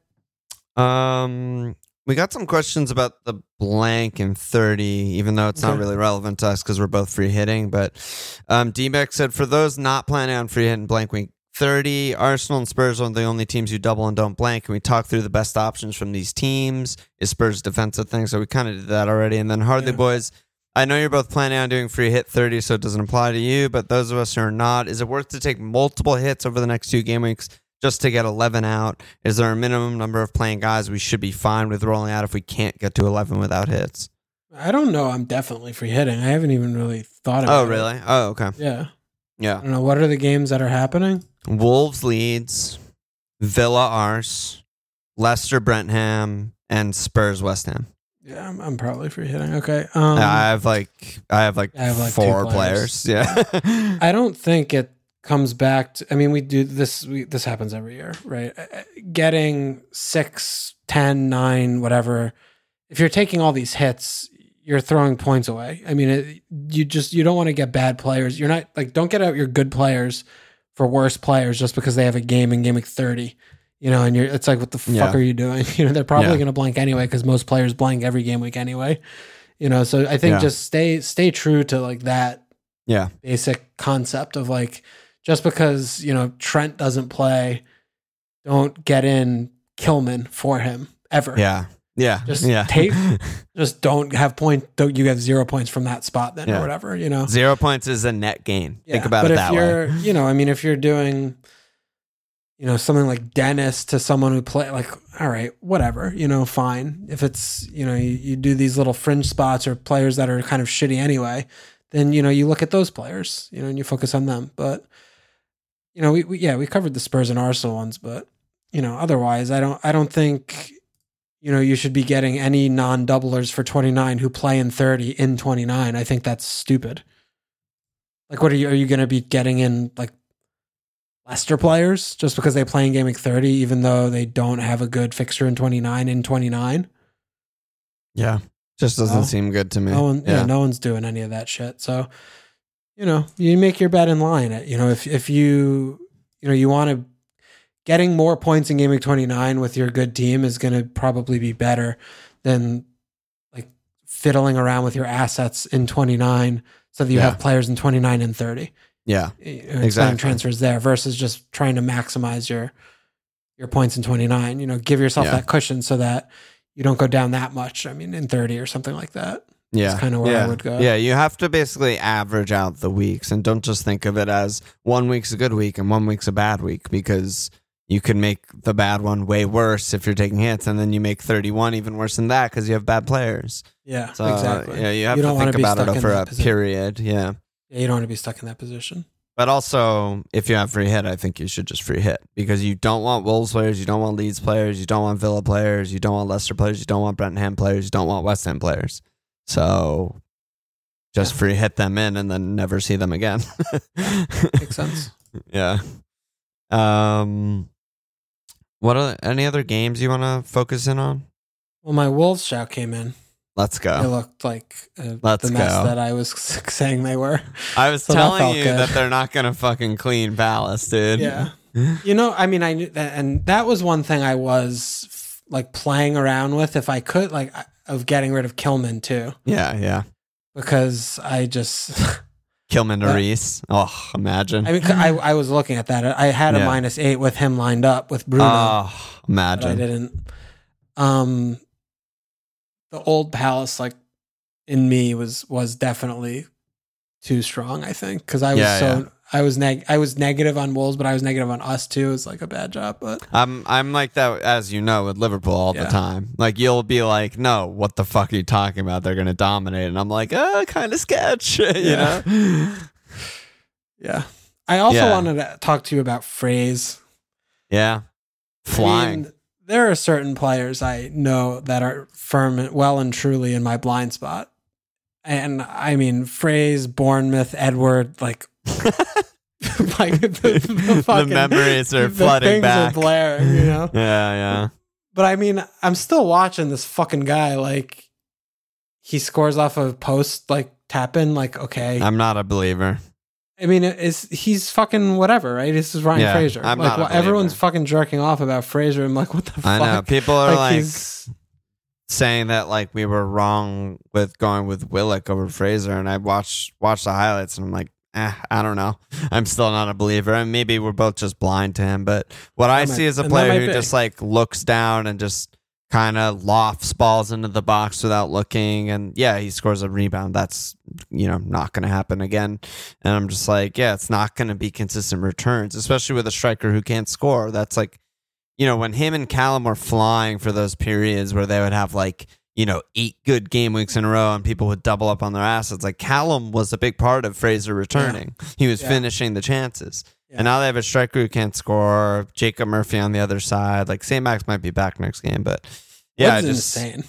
Um, we got some questions about the blank and 30, even though it's not really relevant to us because we're both free hitting. But um, D-Beck said, for those not planning on free hitting blank week 30, Arsenal and Spurs are the only teams who double and don't blank. Can we talk through the best options from these teams? Is Spurs defensive thing? So we kind of did that already. And then Hardly Yeah. Boys, I know you're both planning on doing free hit 30, so it doesn't apply to you, but those of us who are not, is it worth to take multiple hits over the next two game weeks just to get 11 out? Is there a minimum number of playing guys we should be fine with rolling out if we can't get to 11 without hits? I don't know. I'm definitely free hitting. I haven't even really thought about it. Oh, it. really? Oh, okay. Yeah. I Yeah. don't know. What are the games that are happening? Wolves Leeds, Villa Ars, Leicester Brentham, and Spurs West Ham. Yeah, I'm, I'm probably free hitting. Okay. Um, I have like I have like, I have, like, four players. players. Yeah. I don't think it comes back to, I mean, we do this, we, this happens every year, right? Uh, uh, Getting six, ten, nine, whatever. If you're taking all these hits, you're throwing points away. I mean, it, you just, you don't want to get bad players. You're not like, don't get out your good players for worse players just because they have a game in game week 30. You know, and you're, it's like, what the Yeah. fuck are you doing? You know, they're probably Yeah. going to blank anyway because most players blank every game week anyway. You know, so I think Yeah. just stay, stay true to like that yeah. basic concept of like just because you know Trent doesn't play, don't get in Kilman for him ever. Yeah. Yeah. Just yeah. tape- Just don't have point. Don't you have zero points from that spot then Yeah. or whatever. You know. Zero points is a net gain. Think about but it if that way. You know, I mean, if you're doing, you know, something like Dennis to someone who play like, all right, whatever, you know, fine. If it's, you know, you, you do these little fringe spots or players that are kind of shitty anyway, then you know you look at those players, you know, and you focus on them. But you know, we, we yeah, we covered the Spurs and Arsenal ones, but you know, otherwise, I don't, I don't think. You know, you should be getting any non-doublers for 29 who play in 30 in 29. I think that's stupid. Like, what are you? Are you going to be getting in like Leicester players just because they play in Game Week 30, even though they don't have a good fixture in 29 in 29? yeah. Just doesn't No. seem good to me. No one, yeah. yeah. no one's doing any of that shit. So, you know, you make your bet in line. It. You know, if if you you know you want to getting more points in Game Week 29 with your good team is going to probably be better than like fiddling around with your assets in 29 so that you Yeah. have players in 29 and 30. Yeah. Uh, uh, and Exactly. transfers there versus just trying to maximize your your points in 29 you know give yourself Yeah. that cushion so that you don't go down that much i mean in 30 or something like that Yeah. That's kinda where I would go. Yeah. You have to basically average out the weeks and don't just think of it as one week's a good week and one week's a bad week because you can make the bad one way worse if you're taking hits and then you make 31 even worse than that because you have bad players. yeah So, exactly yeah, you have You to think about it for a position. period. Yeah. yeah, you don't want to be stuck in that position But also, if you have free hit, I think you should just free hit because you don't want Wolves players, you don't want Leeds players, you don't want Villa players, you don't want Leicester players, you don't want Brentham players, you don't want West Ham players. So just Yeah. free hit them in and then never see them again. makes sense yeah. Um, what are any other games you want to focus in on? well my wolves shout came in Let's go. It looked like uh, Let's the mess go. that i was saying they were I was So telling felt you good. that they're not going to fucking clean Palace, dude. yeah You know, I mean, I knew that, and that was one thing I was f- like playing around with if I could, like of getting rid of Kilman too, Yeah, yeah. because I just, Kilman to Reece. Oh, imagine. I mean, I, I was looking at that. I had a Yeah. minus eight with him lined up with Bruno, oh, but I imagine. didn't. Um, the old Palace, like in me, was was definitely too strong. I think because I was Yeah, so. I was neg I was negative on Wolves, but I was negative on us too. It's like a bad job, but I'm I'm like that as you know with Liverpool all Yeah. the time. Like you'll be like, "No, what the fuck are you talking about? They're going to dominate." And I'm like, "Uh, kind of sketch," you Yeah. know? yeah. I also Yeah. wanted to talk to you about Fraser. Yeah. Flying. I mean, there are certain players I know that are firm, well and truly in my blind spot. And I mean, Fraser, Bournemouth, Edward, like, like the, the, fucking, memories are the flooding back. Are blaring, you know. yeah, yeah. But I mean, I'm still watching this fucking guy. Like, he scores off a post, like tapping. Like, okay. I'm not a believer. I mean, it's he's fucking whatever, right? This is Ryan Yeah, Fraser. I'm like, not a everyone's fucking jerking off about Fraser. I'm like, what the I fuck? know. People are like, he's saying that like we were wrong with going with Willock over Fraser, and I watched watched the highlights, and I'm like, eh, I don't know. I'm still not a believer, and maybe we're both just blind to him. But what I see might- is a player who be. just like looks down and just kind of lofts balls into the box without looking, and yeah, he scores a rebound. That's you know not going to happen again. And I'm just like, yeah, it's not going to be consistent returns, especially with a striker who can't score. That's like you know, when him and Callum were flying for those periods where they would have like, you know, eight good game weeks in a row and people would double up on their assets, like Callum was a big part of Fraser returning. He was Yeah. finishing the chances. Yeah. And now they have a striker who can't score, Jacob Murphy on the other side. Like, St. Max might be back next game, but yeah, I Wood's just, insane.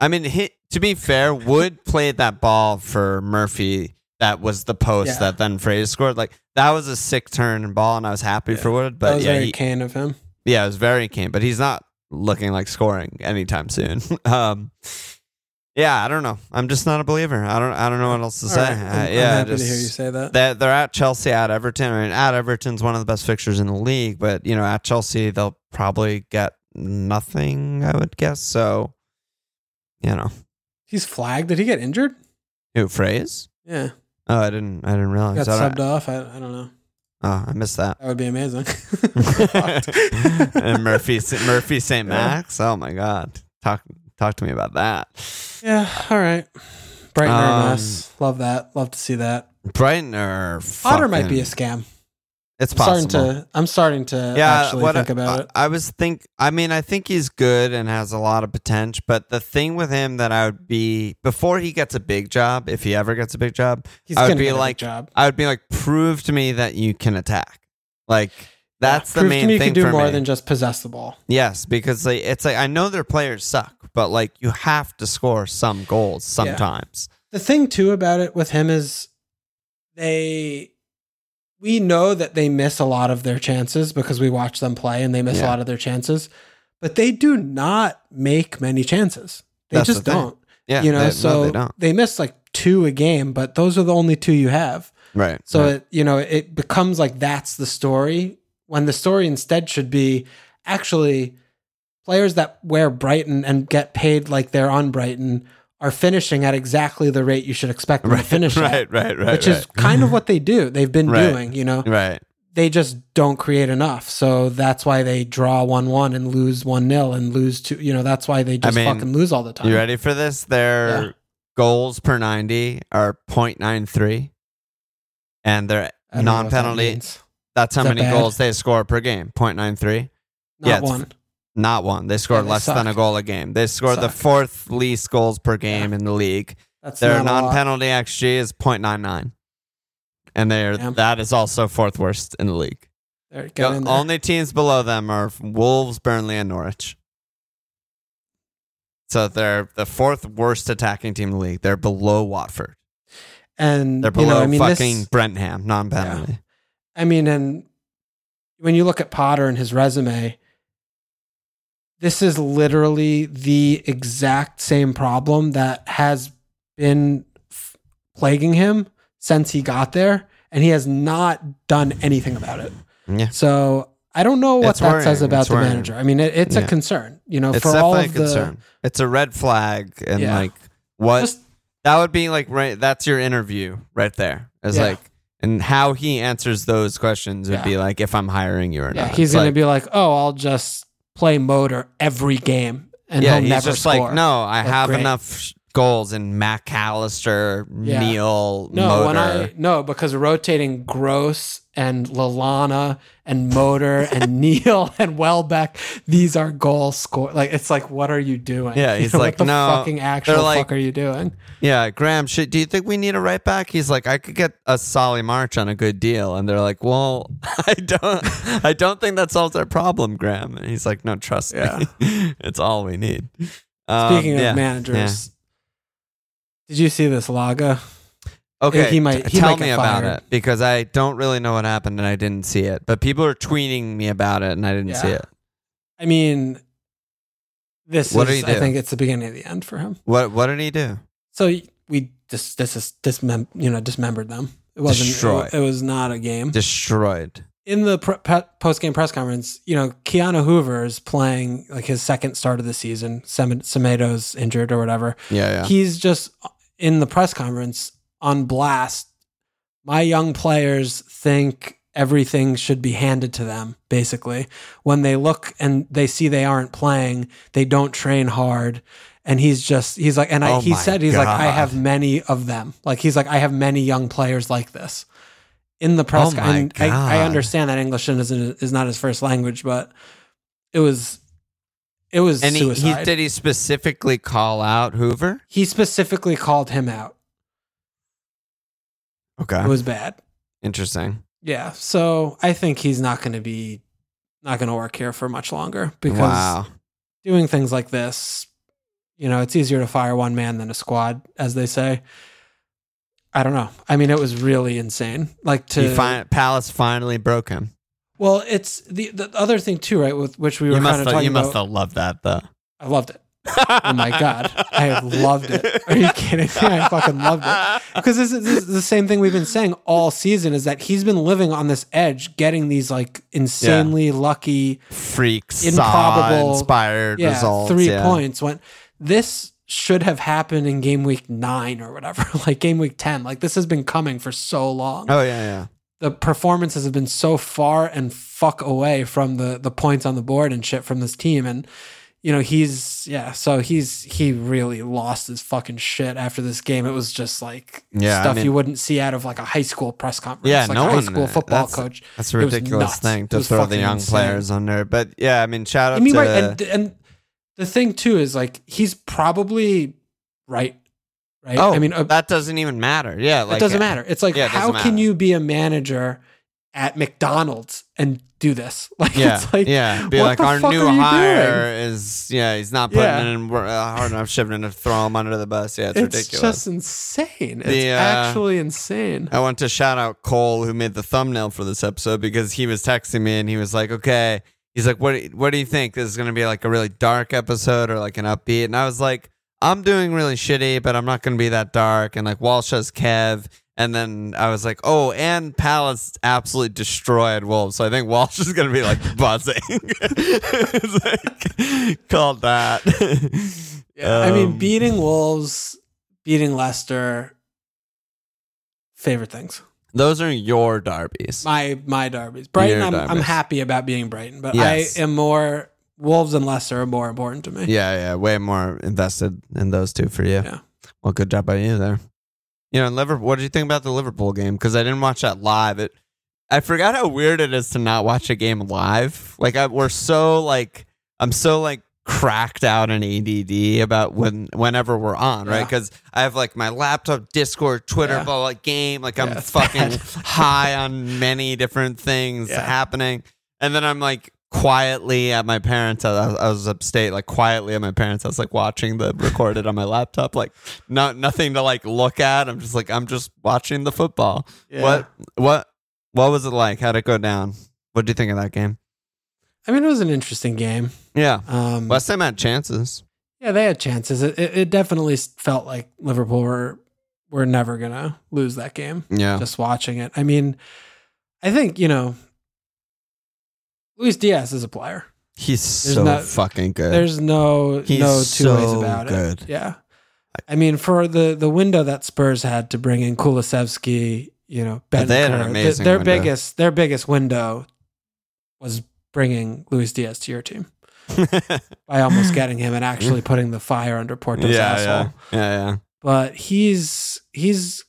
I mean, to be fair, Wood played that ball for Murphy. That was the post Yeah. that then Fraser scored. Like, that was a sick turn and ball, and I was happy Yeah. for Wood. that But was yeah, very he, Kane of him. yeah, it was very keen, but he's not looking like scoring anytime soon. um, yeah, I don't know. I'm just not a believer. I don't. I don't know what else to All say. right. Uh, I'm, I'm yeah, happy just, to hear you say that. They're, they're at Chelsea, at Everton. I mean, at Everton's one of the best fixtures in the league, but you know, at Chelsea they'll probably get nothing. I would guess. So, you know, He's flagged. Did he get injured? who Fraser? Yeah, Oh, I didn't. I didn't realize. got I subbed off. I, I don't know. Oh, I missed that. That would be amazing. and Murphy, Murphy St. Yeah. Max. Oh my God, talk talk to me about that. yeah. All right. Brighton Um, mess. Love that. Love to see that. Brighton or Otter might be a scam. It's I'm starting to. I'm starting to yeah, actually what think I, about I, it. I was think. I mean, I think he's good and has a lot of potential. But the thing with him that I would be before he gets a big job, if he ever gets a big job, He's I would be get a big like- job. I would be like, prove to me that you can attack. Like that's the main to me you thing can do more me. than just possess the ball. yes, because like, it's like I know their players suck, but like you have to score some goals sometimes. The thing too about it with him is they we know that they miss a lot of their chances because we watch them play and they miss a lot of their chances, but they do not make many chances. They That's just the don't. Yeah, you know, they- no, so they don't. they miss like two a game, but those are the only two you have. Right. So right. it, you know, it becomes like that's the story when the story instead should be actually players that wear Brighton and get paid like they're on Brighton are finishing at exactly the rate you should expect them right, to finish at, right, right, right, which right. is kind of what they do. They've been Right. doing, you know. right. They just don't create enough. So that's why they draw 1-1 and lose 1-0 and lose two, you know, that's why they just mean, fucking lose all the time. You ready for this? Their Yeah. goals per 90 are 0.93 and their I don't know what that non-penalty means. that's how that many bad? goals they score per game 0.93 Not Yeah, one. Not one. They score Yeah, they less than a goal a game. They score the fourth least goals per game in the league. That's their lot. non-penalty xg is 0.99 and they're Damn. that is also fourth worst in the league. The only teams below them are wolves burnley and norwich. So they're the fourth worst attacking team in the league. They're below watford. And They're you below know, I mean, fucking this, Brentham, non penalty. I mean, and when you look at Potter and his resume, this is literally the exact same problem that has been f- plaguing him since he got there, and he has not done anything about it. Yeah. So I don't know what It's that says about It's the worrying. manager. I mean, it, it's a concern, you know, It's for all of the concern. It's a red flag, and Yeah. like what just that would be like. Right, that's your interview right there. It's Yeah. like, and how he answers those questions would Yeah. be like if I'm hiring you or yeah, not. he's It's going to like- be like, "Oh, I'll just play motor every game and yeah, he'll he's never just score." like, no, I have great. enough goals in Mac Allister, Yeah. Neil, No, Motor. when I no, because rotating Gross and Lallana and Motor and Neil and Welbeck, these are goal score. Like it's like, what are you doing? Yeah, You he's know, like, what the no. fucking actual like- fuck are you doing? Yeah, Graham, should, do you think we need a right back? He's like, I could get a Solly March on a good deal, and they're like, well, I don't, I don't think that solves our problem, Graham. And he's like, no, trust Yeah. me, it's all we need. Um, Speaking of yeah, managers, did you see this Lage? okay, he might- he tell might me about fired. it because I don't really know what happened and I didn't see it, but people are tweeting me about it and I didn't see it. I mean, this What did is. he I think it's the beginning of the end for him. What What did he do? So we just this is dismem- you know dismembered them. It wasn't. Destroy. It, it was not a game. Destroyed. in the pre- post game press conference, you know, Ki-Jana Hoever is playing like his second start of the season. Sem- Semedo's injured or whatever. Yeah, yeah. He's just in the press conference on blast. My young players think everything should be handed to them, basically. When they look and they see they aren't playing, they don't train hard. And he's just, he's like, and I, Oh he said, he's like, I have many of them. Like, he's like, I have many young players like this in the press. Oh con- my and I, I understand that English is, is not his first language, but it was, it was and he, he did he specifically call out Hoever? he specifically called him out. Okay, It was bad. interesting. Yeah. So I think he's not going to be not going to work here for much longer because wow. doing things like this, you know, it's easier to fire one man than a squad, as they say. I don't know. I mean, it was really insane. Like to He Palace finally broke him. Well, it's the the other thing too, right? With which we were You kind must of have, talking you must about. have loved that though. I loved it. Oh my god, I have loved it. Are you kidding me? I fucking loved it. because this is, this is the same thing we've been saying all season is that he's been living on this edge getting these like insanely lucky Freaks, Improbable- inspired yeah results. three yeah. points when this should have happened in game week 9 or whatever like game week 10 like this has been coming for so long Oh yeah, yeah. The performances have been so far and fuck away from the the points on the board and shit from this team and you know he's yeah so he's he really lost his fucking shit after this game it was just like Yeah, I stuff mean- you wouldn't see out of like a high school press conference Yeah, like no a high one- school uh, football that's- coach That's a ridiculous thing to throw the young insane. players under. But yeah, I mean, shout out I mean, to right, and and the thing too is like he's probably right, right. oh, I mean, uh, that doesn't even matter. Yeah, like it doesn't matter. It's like yeah, it how can you be a manager at McDonald's and do this? Like Yeah, it's like yeah. Be like our new hire is yeah. He's not putting Yeah. in uh, hard enough shivering to throw him under the bus. Yeah, it's, ridiculous. it's ridiculous. just insane. It's The, uh, actually insane. I want to shout out Cole who made the thumbnail for this episode because he was texting me and he was like, "Okay." He's like, "What? What do you think? This is going to be like a really dark episode or like an upbeat?" And I was like, "I'm doing really shitty, but I'm not going to be that dark." And like Walsh has Kev, and then I was like, "Oh, and Palace absolutely destroyed Wolves." So I think Walsh is going to be like buzzing. it's like called that. Yeah, I mean, Um, beating Wolves, beating Leicester, favorite things. those are your derbies. My my derbies. Brighton, Your I'm, I'm happy about being Brighton, but Yes. I am more Wolves and Leicester are more important to me. Yeah, yeah, way more invested in those two for you. Yeah. Well, good job by you there. You know, Liverpool. What did you think about the Liverpool game? Because I didn't watch that live. It, I forgot how weird it is to not watch a game live. Like I, we're so like, I'm so like cracked out in ADD about when whenever we're on, right? Because I have like my laptop, Discord, Twitter, Yeah. blah, blah, game. Like I'm Yeah, fucking high on many different things Yeah. happening, and then I'm like quietly at my parents'. I was, I was upstate, like quietly at my parents' house, like watching the recorded on my laptop, like not nothing to like look at. I'm just like I'm just watching the football. Yeah. What what what was it like? How'd it go down? What do you think of that game? I mean, it was an interesting game. Yeah, Um, West Ham had chances. yeah, they had chances. It, it, it definitely felt like Liverpool were were never gonna lose that game. Yeah, Just watching it. I mean, I think you know Luis Diaz is a player. He's There's so not- fucking good. There's no He's no two ways about good. it. Yeah. I mean, for the the window that Spurs had to bring in Kulusevski, you know, Ben They had an amazing their biggest their biggest window was bringing Luis Diaz to your team by almost getting him and actually putting the fire under Porto's yeah, asshole. yeah, yeah, yeah, But he's he's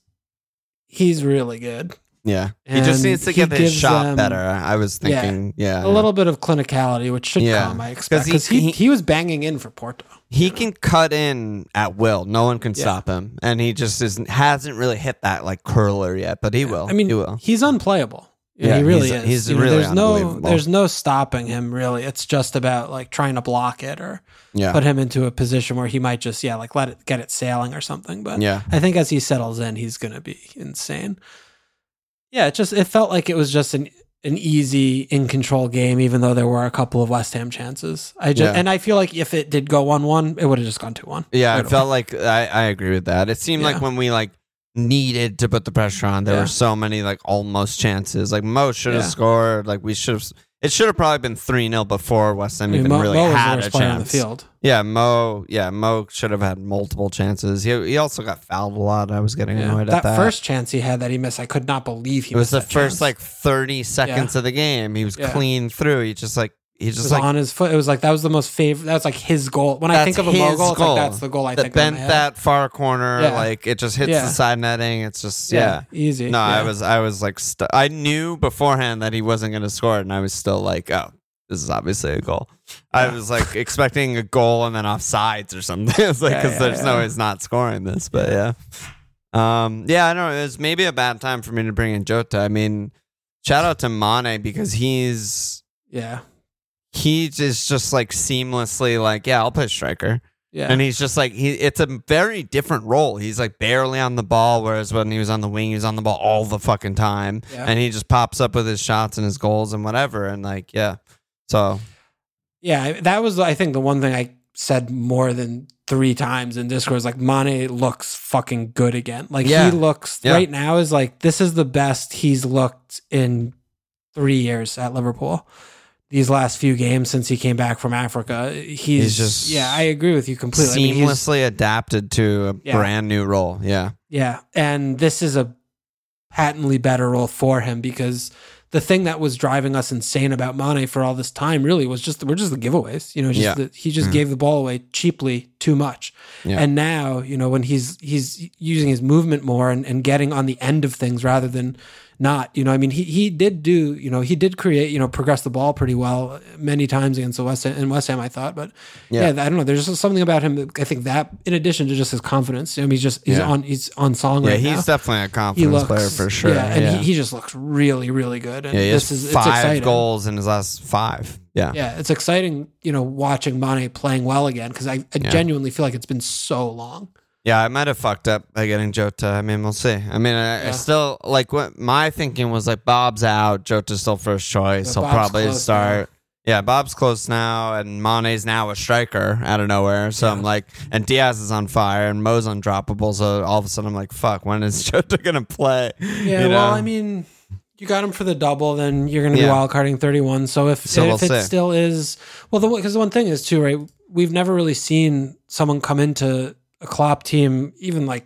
he's really good. Yeah. He just And needs to he get his gives shot them- better. I was Yeah. thinking, yeah, A little bit of clinicality, which should Yeah. come, I expect. 'Cause he- Because he, he- he, was banging in for Porto. He can cut in at will. No one can Yeah. stop him, and he just isn't hasn't really hit that like curler yet. But he will. I mean, he will. he's unplayable. Yeah, Yeah, he really he's- is. he's You know, really there's no unbelievable. there's no stopping him really. It's just about like trying to block it or Yeah, put him into a position where he might just yeah like let it get it sailing or something. But yeah, I think as he settles in, he's gonna be insane. Yeah, it just it felt like it was just an an easy in control game, even though there were a couple of West Ham chances. I just Yeah. and I feel like if it did go one one, it would have just gone two one. yeah. I felt like I, I agree with that. It seemed like when we like needed to put the pressure on, there Yeah. were so many like almost chances. Like Mo should have Yeah. scored. Like we should have. It should have probably been three 0 before West Ham I mean, even Mo, really Mo had a player on the chance. field. Yeah, Mo. Yeah, Mo should have had multiple chances. He he also got fouled a lot. I was getting Yeah. annoyed That, at that. first chance he had that he missed, I could not believe he it was the first chance. like 30 seconds of the game. He was Yeah. clean through. He just like he just was like on his foot. It was like that was the most favorite. That was like his goal. When I think of a Mo his goal, it's goal. like that's the goal I that think of. in bent my head. that far corner. Yeah. Like it just hits Yeah. the side netting. It's just yeah. easy. No, I Yeah. was I was like I knew beforehand that he wasn't going to score, it, and I was still like, oh, this is obviously a goal. I was like expecting a goal and then off sides or something. it's like Yeah, because yeah, there's no way he's not scoring this, but yeah. Um, yeah, I don't know it was maybe a bad time for me to bring in Jota. I mean, shout out to Mane because he's yeah, he is just like seamlessly like yeah I'll play striker yeah. and he's just like he it's a very different role he's like barely on the ball whereas when he was on the wing he was on the ball all the fucking time Yeah. and he just pops up with his shots and his goals and whatever and like yeah so Yeah, that was I think the one thing I said more than three times in Discord was like Mane looks fucking good again. Like Yeah. he looks Yeah. right now is like this is the best he's looked in three years at Liverpool. These last few games since he came back from Africa, he's, He's just yeah. I agree with you completely. I mean, seamlessly adapted to a Yeah. brand new role yeah Yeah, and this is a patently better role for him because the thing that was driving us insane about Mane for all this time really was just we're just the giveaways. You know, just Yeah. that he just Mhm. gave the ball away cheaply too much. Yeah. And now, you know, when he's he's using his movement more and, and getting on the end of things rather than not, you know, I mean, he he did do, you know, he did create, you know, progress the ball pretty well many times against the West Ham, in West Ham, I thought, but yeah. Yeah. I don't know. There's just something about him. I think that, in addition to just his confidence, I mean, he's just he's Yeah. on he's on song yeah right he's now definitely a confidence looks player for sure Yeah, and yeah, He, he just looks really, really good. And yeah he has this is it's five goals in his last five yeah Yeah, it's exciting, you know, watching Mane playing well again because I, I genuinely feel like it's been so long. Yeah, I might have fucked up by getting Jota. I mean, we'll see. I mean, I, I still like what my thinking was like Bob's out, Jota's still first choice. But He'll Bob's probably start. Yeah, Bob's close now, and Mane's now a striker out of nowhere. So I'm like, and Diaz is on fire, and Mo's undroppable. So all of a sudden, I'm like, fuck, when is Jota gonna play? Yeah, You well. I mean, you got him for the double, then you're going to be Yeah. wild carding 31. So if So if we'll it still is, well, the because the one thing is too, right? We've never really seen someone come into a Klopp team, even like,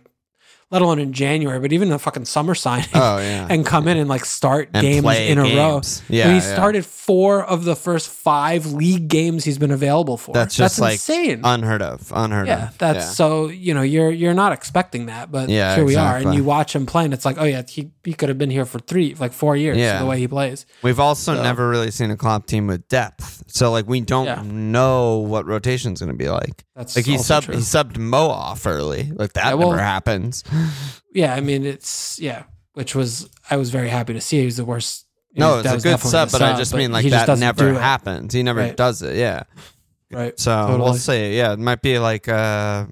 let alone in January, but even the fucking summer signing. Oh yeah, and come in and like start And games in a row. games. Yeah, he yeah. started four of the first five league games he's been available for. That's just like insane. unheard of. Unheard yeah, of. that's yeah. so you know you're you're not expecting that, but Yeah, here we are, and you watch him play, and it's like, oh yeah, he, he could have been here for three, like four years. Yeah. the way he plays. We've also So- never really seen a Klopp team with depth. So like we don't Yeah. know what rotation's going to be like. That's Like he subbed true. he subbed Mo off early. Like that Yeah, well- never happens. Yeah, I mean it's yeah, which was I was very happy to see. He was the worst. No, it's a good sub, but I just mean like that never happens. He never Right. does it. Yeah. Right. So Totally. we'll see. Yeah, it might be like uh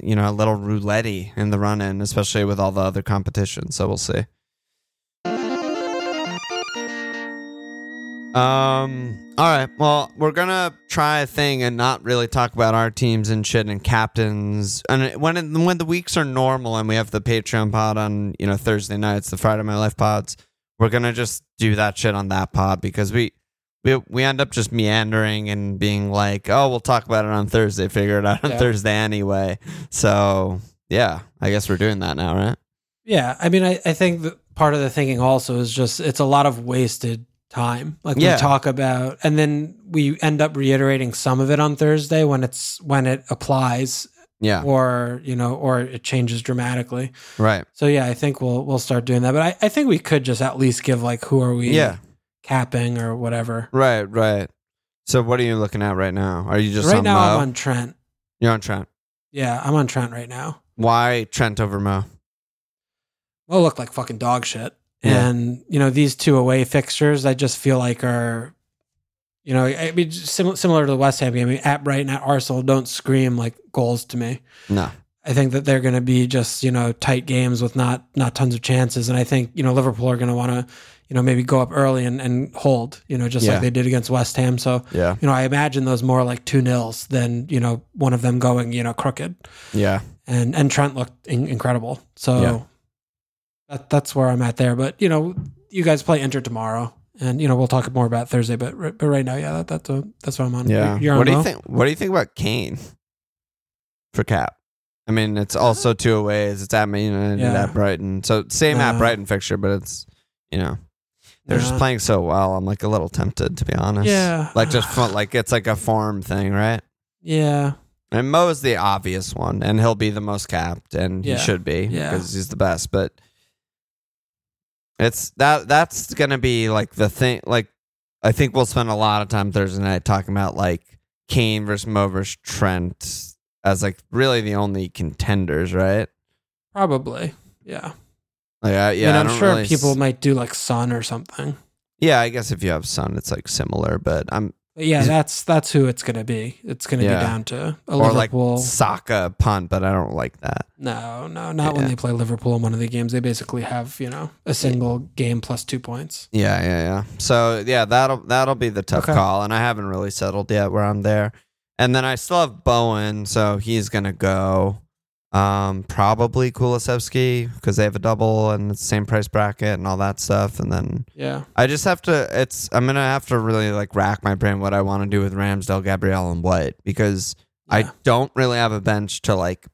you know a little roulette in the run in, especially with all the other competition. So we'll see. Um. All right. Well, we're gonna try a thing and not really talk about our teams and shit and captains. And when it, when the weeks are normal and we have the Patreon pod on you know Thursday nights, the Friday My Life pods, we're gonna just do that shit on that pod because we we we end up just meandering and being like, oh, we'll talk about it on Thursday. Figure it out on Yeah. Thursday anyway. So yeah, I guess we're doing that now, right? Yeah, I mean, I, I think that part of the thinking also is just it's a lot of wasted time. Like Yeah. we talk about, and then we end up reiterating some of it on Thursday when it's when it applies, Yeah, or you know, or it changes dramatically. right. So yeah, I think we'll we'll start doing that. But I, I think we could just at least give like who are we Yeah, capping or whatever. right, right. So what are you looking at right now? Are you just right on now Mo? I'm on Trent. You're on Trent. Yeah, I'm on Trent right now. Why Trent over Mo? Mo looked like fucking dog shit. Yeah. And, you know, these two away fixtures, I just feel like are, you know, I mean, sim- similar to the West Ham game, I mean, at Brighton, at Arsenal, don't scream like goals to me. No. I think that they're going to be just, you know, tight games with not not tons of chances. And I think, you know, Liverpool are going to want to, you know, maybe go up early and, and hold, you know, just Yeah. like they did against West Ham. So, Yeah. you know, I imagine those more like two nils than, you know, one of them going, you know, crooked Yeah. and and Trent looked in- incredible. So Yeah. That that's where I'm at there. But you know, you guys play Inter tomorrow, and you know we'll talk more about Thursday. But ri- but right now, yeah, that, that's a, that's what I'm on. Yeah. You're- you're on what do you Mo? think? What do you think about Kane for Cap? I mean, it's also two aways. It's at Man United, Yeah. at Brighton. So same at uh, Brighton fixture, but it's you know they're just playing so well. I'm like a little tempted to be honest. Yeah. Like just fun, like it's like a form thing, right? Yeah, And Mo is the obvious one, and he'll be the most capped, and Yeah. he should be Yeah. because he's the best. But it's that that's gonna be like the thing. Like I think we'll spend a lot of time Thursday night talking about like Kane versus Mo versus Trent as like really the only contenders, right? probably. Yeah, Like I, yeah, and I I'm don't sure really s- people might do like Son or something. Yeah, I guess if you have Son, it's like similar, but I'm But yeah, that's that's who it's gonna be. It's gonna Yeah. be down to a or like Liverpool. Saka punt, but I don't like that. no, no, not when Yeah. they play Liverpool in one of the games. They basically have you know a single game plus two points. Yeah, yeah, yeah. So yeah, that'll that'll be the tough Okay. call, and I haven't really settled yet where I'm there. And then I still have Bowen, so he's gonna go. Um, probably Kulusevski because they have a double and it's the same price bracket and all that stuff. And then Yeah, I just have to. It's I'm gonna have to really like rack my brain what I want to do with Ramsdale, Gabriel, and White because I don't really have a bench to like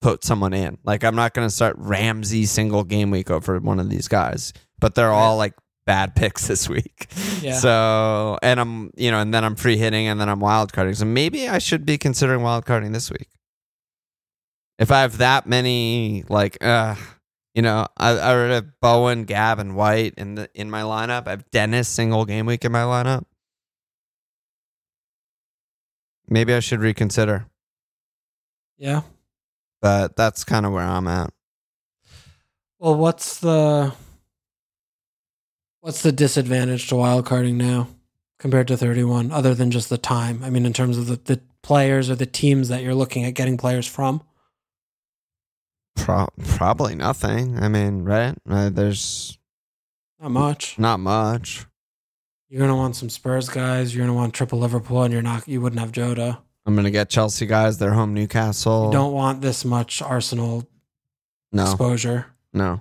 put someone in. Like I'm not gonna start Ramsey single game week over one of these guys, but they're all like bad picks this week. Yeah. So and I'm you know and then I'm free hitting and then I'm wild carding. So maybe I should be considering wild carding this week. If I have that many like uh you know, I, I already have Bowen, Gab, and White in the in my lineup. I have Dennis single game week in my lineup. Maybe I should reconsider, yeah. but that's kind of where I'm at. Well, what's the what's the disadvantage to wildcarding now compared to 31 other than just the time? I mean, in terms of the, the players or the teams that you're looking at getting players from? Pro- probably nothing. I mean, right? Uh, there's Not much. not much. You're gonna want some Spurs guys. You're gonna want triple Liverpool, and you're not. You wouldn't have Jota. I'm gonna get Chelsea guys. They're home Newcastle. You don't want this much Arsenal no, exposure. no.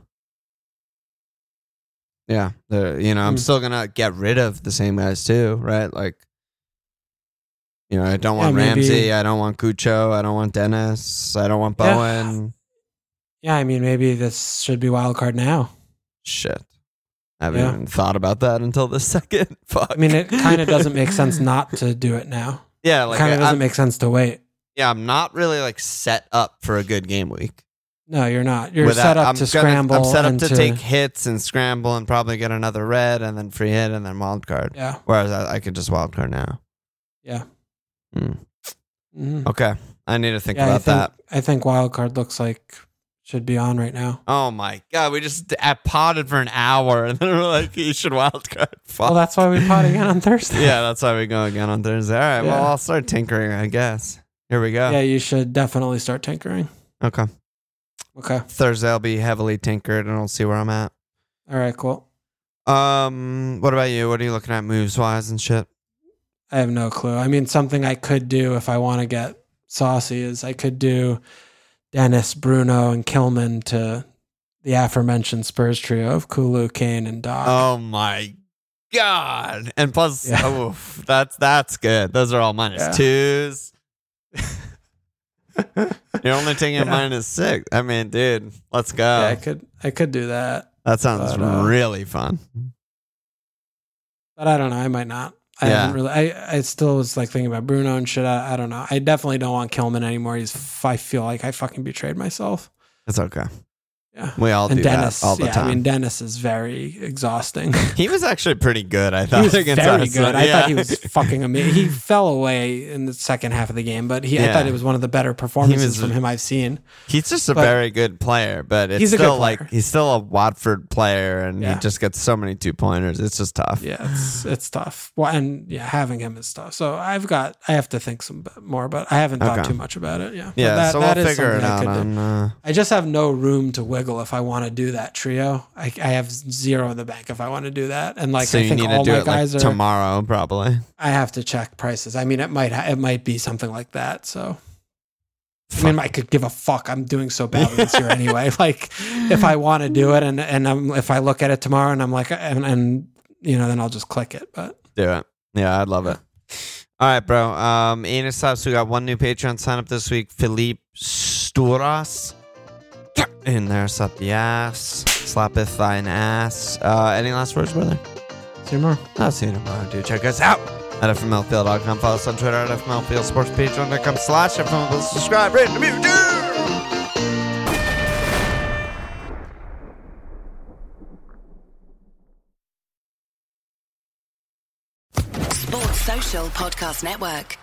Yeah, you know, I'm Mm. still gonna get rid of the same guys too, right? Like, you know, I don't want maybe- Ramsey. I don't want Cucho. I don't want Dennis. I don't want Yeah. Bowen. Yeah, I mean, maybe this should be wildcard now. Shit. I haven't Yeah. even thought about that until the second. Fuck. I mean, it kind of doesn't make sense not to do it now. yeah, like kind of doesn't I'm, make sense to wait. yeah, I'm not really like set up for a good game week. No, you're not. You're Without- set up to gonna- scramble. I'm set up and to, take hits and scramble and probably get another red and then free hit and then wild card. Yeah, Whereas I, I could just wild card now. yeah. Hmm. Mhm. Okay, I need to think Yeah, I about think, that. I think wildcard looks like should be on right now. Oh my god, we just I potted for an hour and then we're like, you should wild card. Fuck. Well, that's why we pot again on Thursday. yeah, that's why we go again on Thursday. All right, well I'll start tinkering, I guess. Here we go. Yeah, you should definitely start tinkering. Okay, Okay. Thursday I'll be heavily tinkered and I'll see where I'm at. All right, cool. Um, what about you? What are you looking at moves wise and shit? I have no clue. I mean, something I could do if I want to get saucy is I could do Dennis, Bruno, and Kilman to the aforementioned Spurs trio of Kulu, Kane, and Doc. Oh my god! And plus, Yeah. oof, that's that's good. Those are all minus Yeah. twos. You're only taking a minus six. I mean, dude, let's go. yeah, I could I could do that, that sounds but, uh, really fun. but I don't know. I might not. I Yeah. haven't really. I I still was like thinking about Bruno and shit. I, I don't know. I definitely don't want Kilman anymore. He's. I feel like I fucking betrayed myself. It's okay. Yeah. We all and do Dennis, that all the yeah, time. I mean Dennis is very exhausting. he was actually pretty good. I thought he was against very good. I thought he was fucking amazing. He fell away in the second half of the game, but he, I thought it was one of the better performances was- from him I've seen. He's just a But- very good player, but it's He's still like he's still a Watford player, and Yeah. he just gets so many two pointers. It's just tough. Yeah, it's it's tough. Well, and yeah, having him is tough. So I've got I have to think some bit more, but I haven't thought Okay. too much about it. Yeah, Yeah, that- so that we'll is figure it something I out on. Uh, I just have no room to wiggle if I want to do that trio. I, I have zero in the bank if I want to do that, and like so I you think need all to do my it like are. tomorrow, probably. I have to check prices. I mean, it might ha- it might be something like that. So I mean, I could give a fuck. I'm doing so badly this year anyway. Like, if I want to do it, and and I'm, if I look at it tomorrow, and I'm like, and and you know, then I'll just click it. But Do it. Yeah, I'd love it. All right, bro. Um, subs. We got one new Patreon sign up this week. Philippe Sturas. In there, sup the ass. Slappeth thine ass. Uh, any last words, brother? see you tomorrow. I'll see you tomorrow. dude. check us out at fmlfpl.com. Follow us on Twitter at fmlfpl sports page com slash fmlfpl. Subscribe, rate, review, do. Sports Social Podcast Network.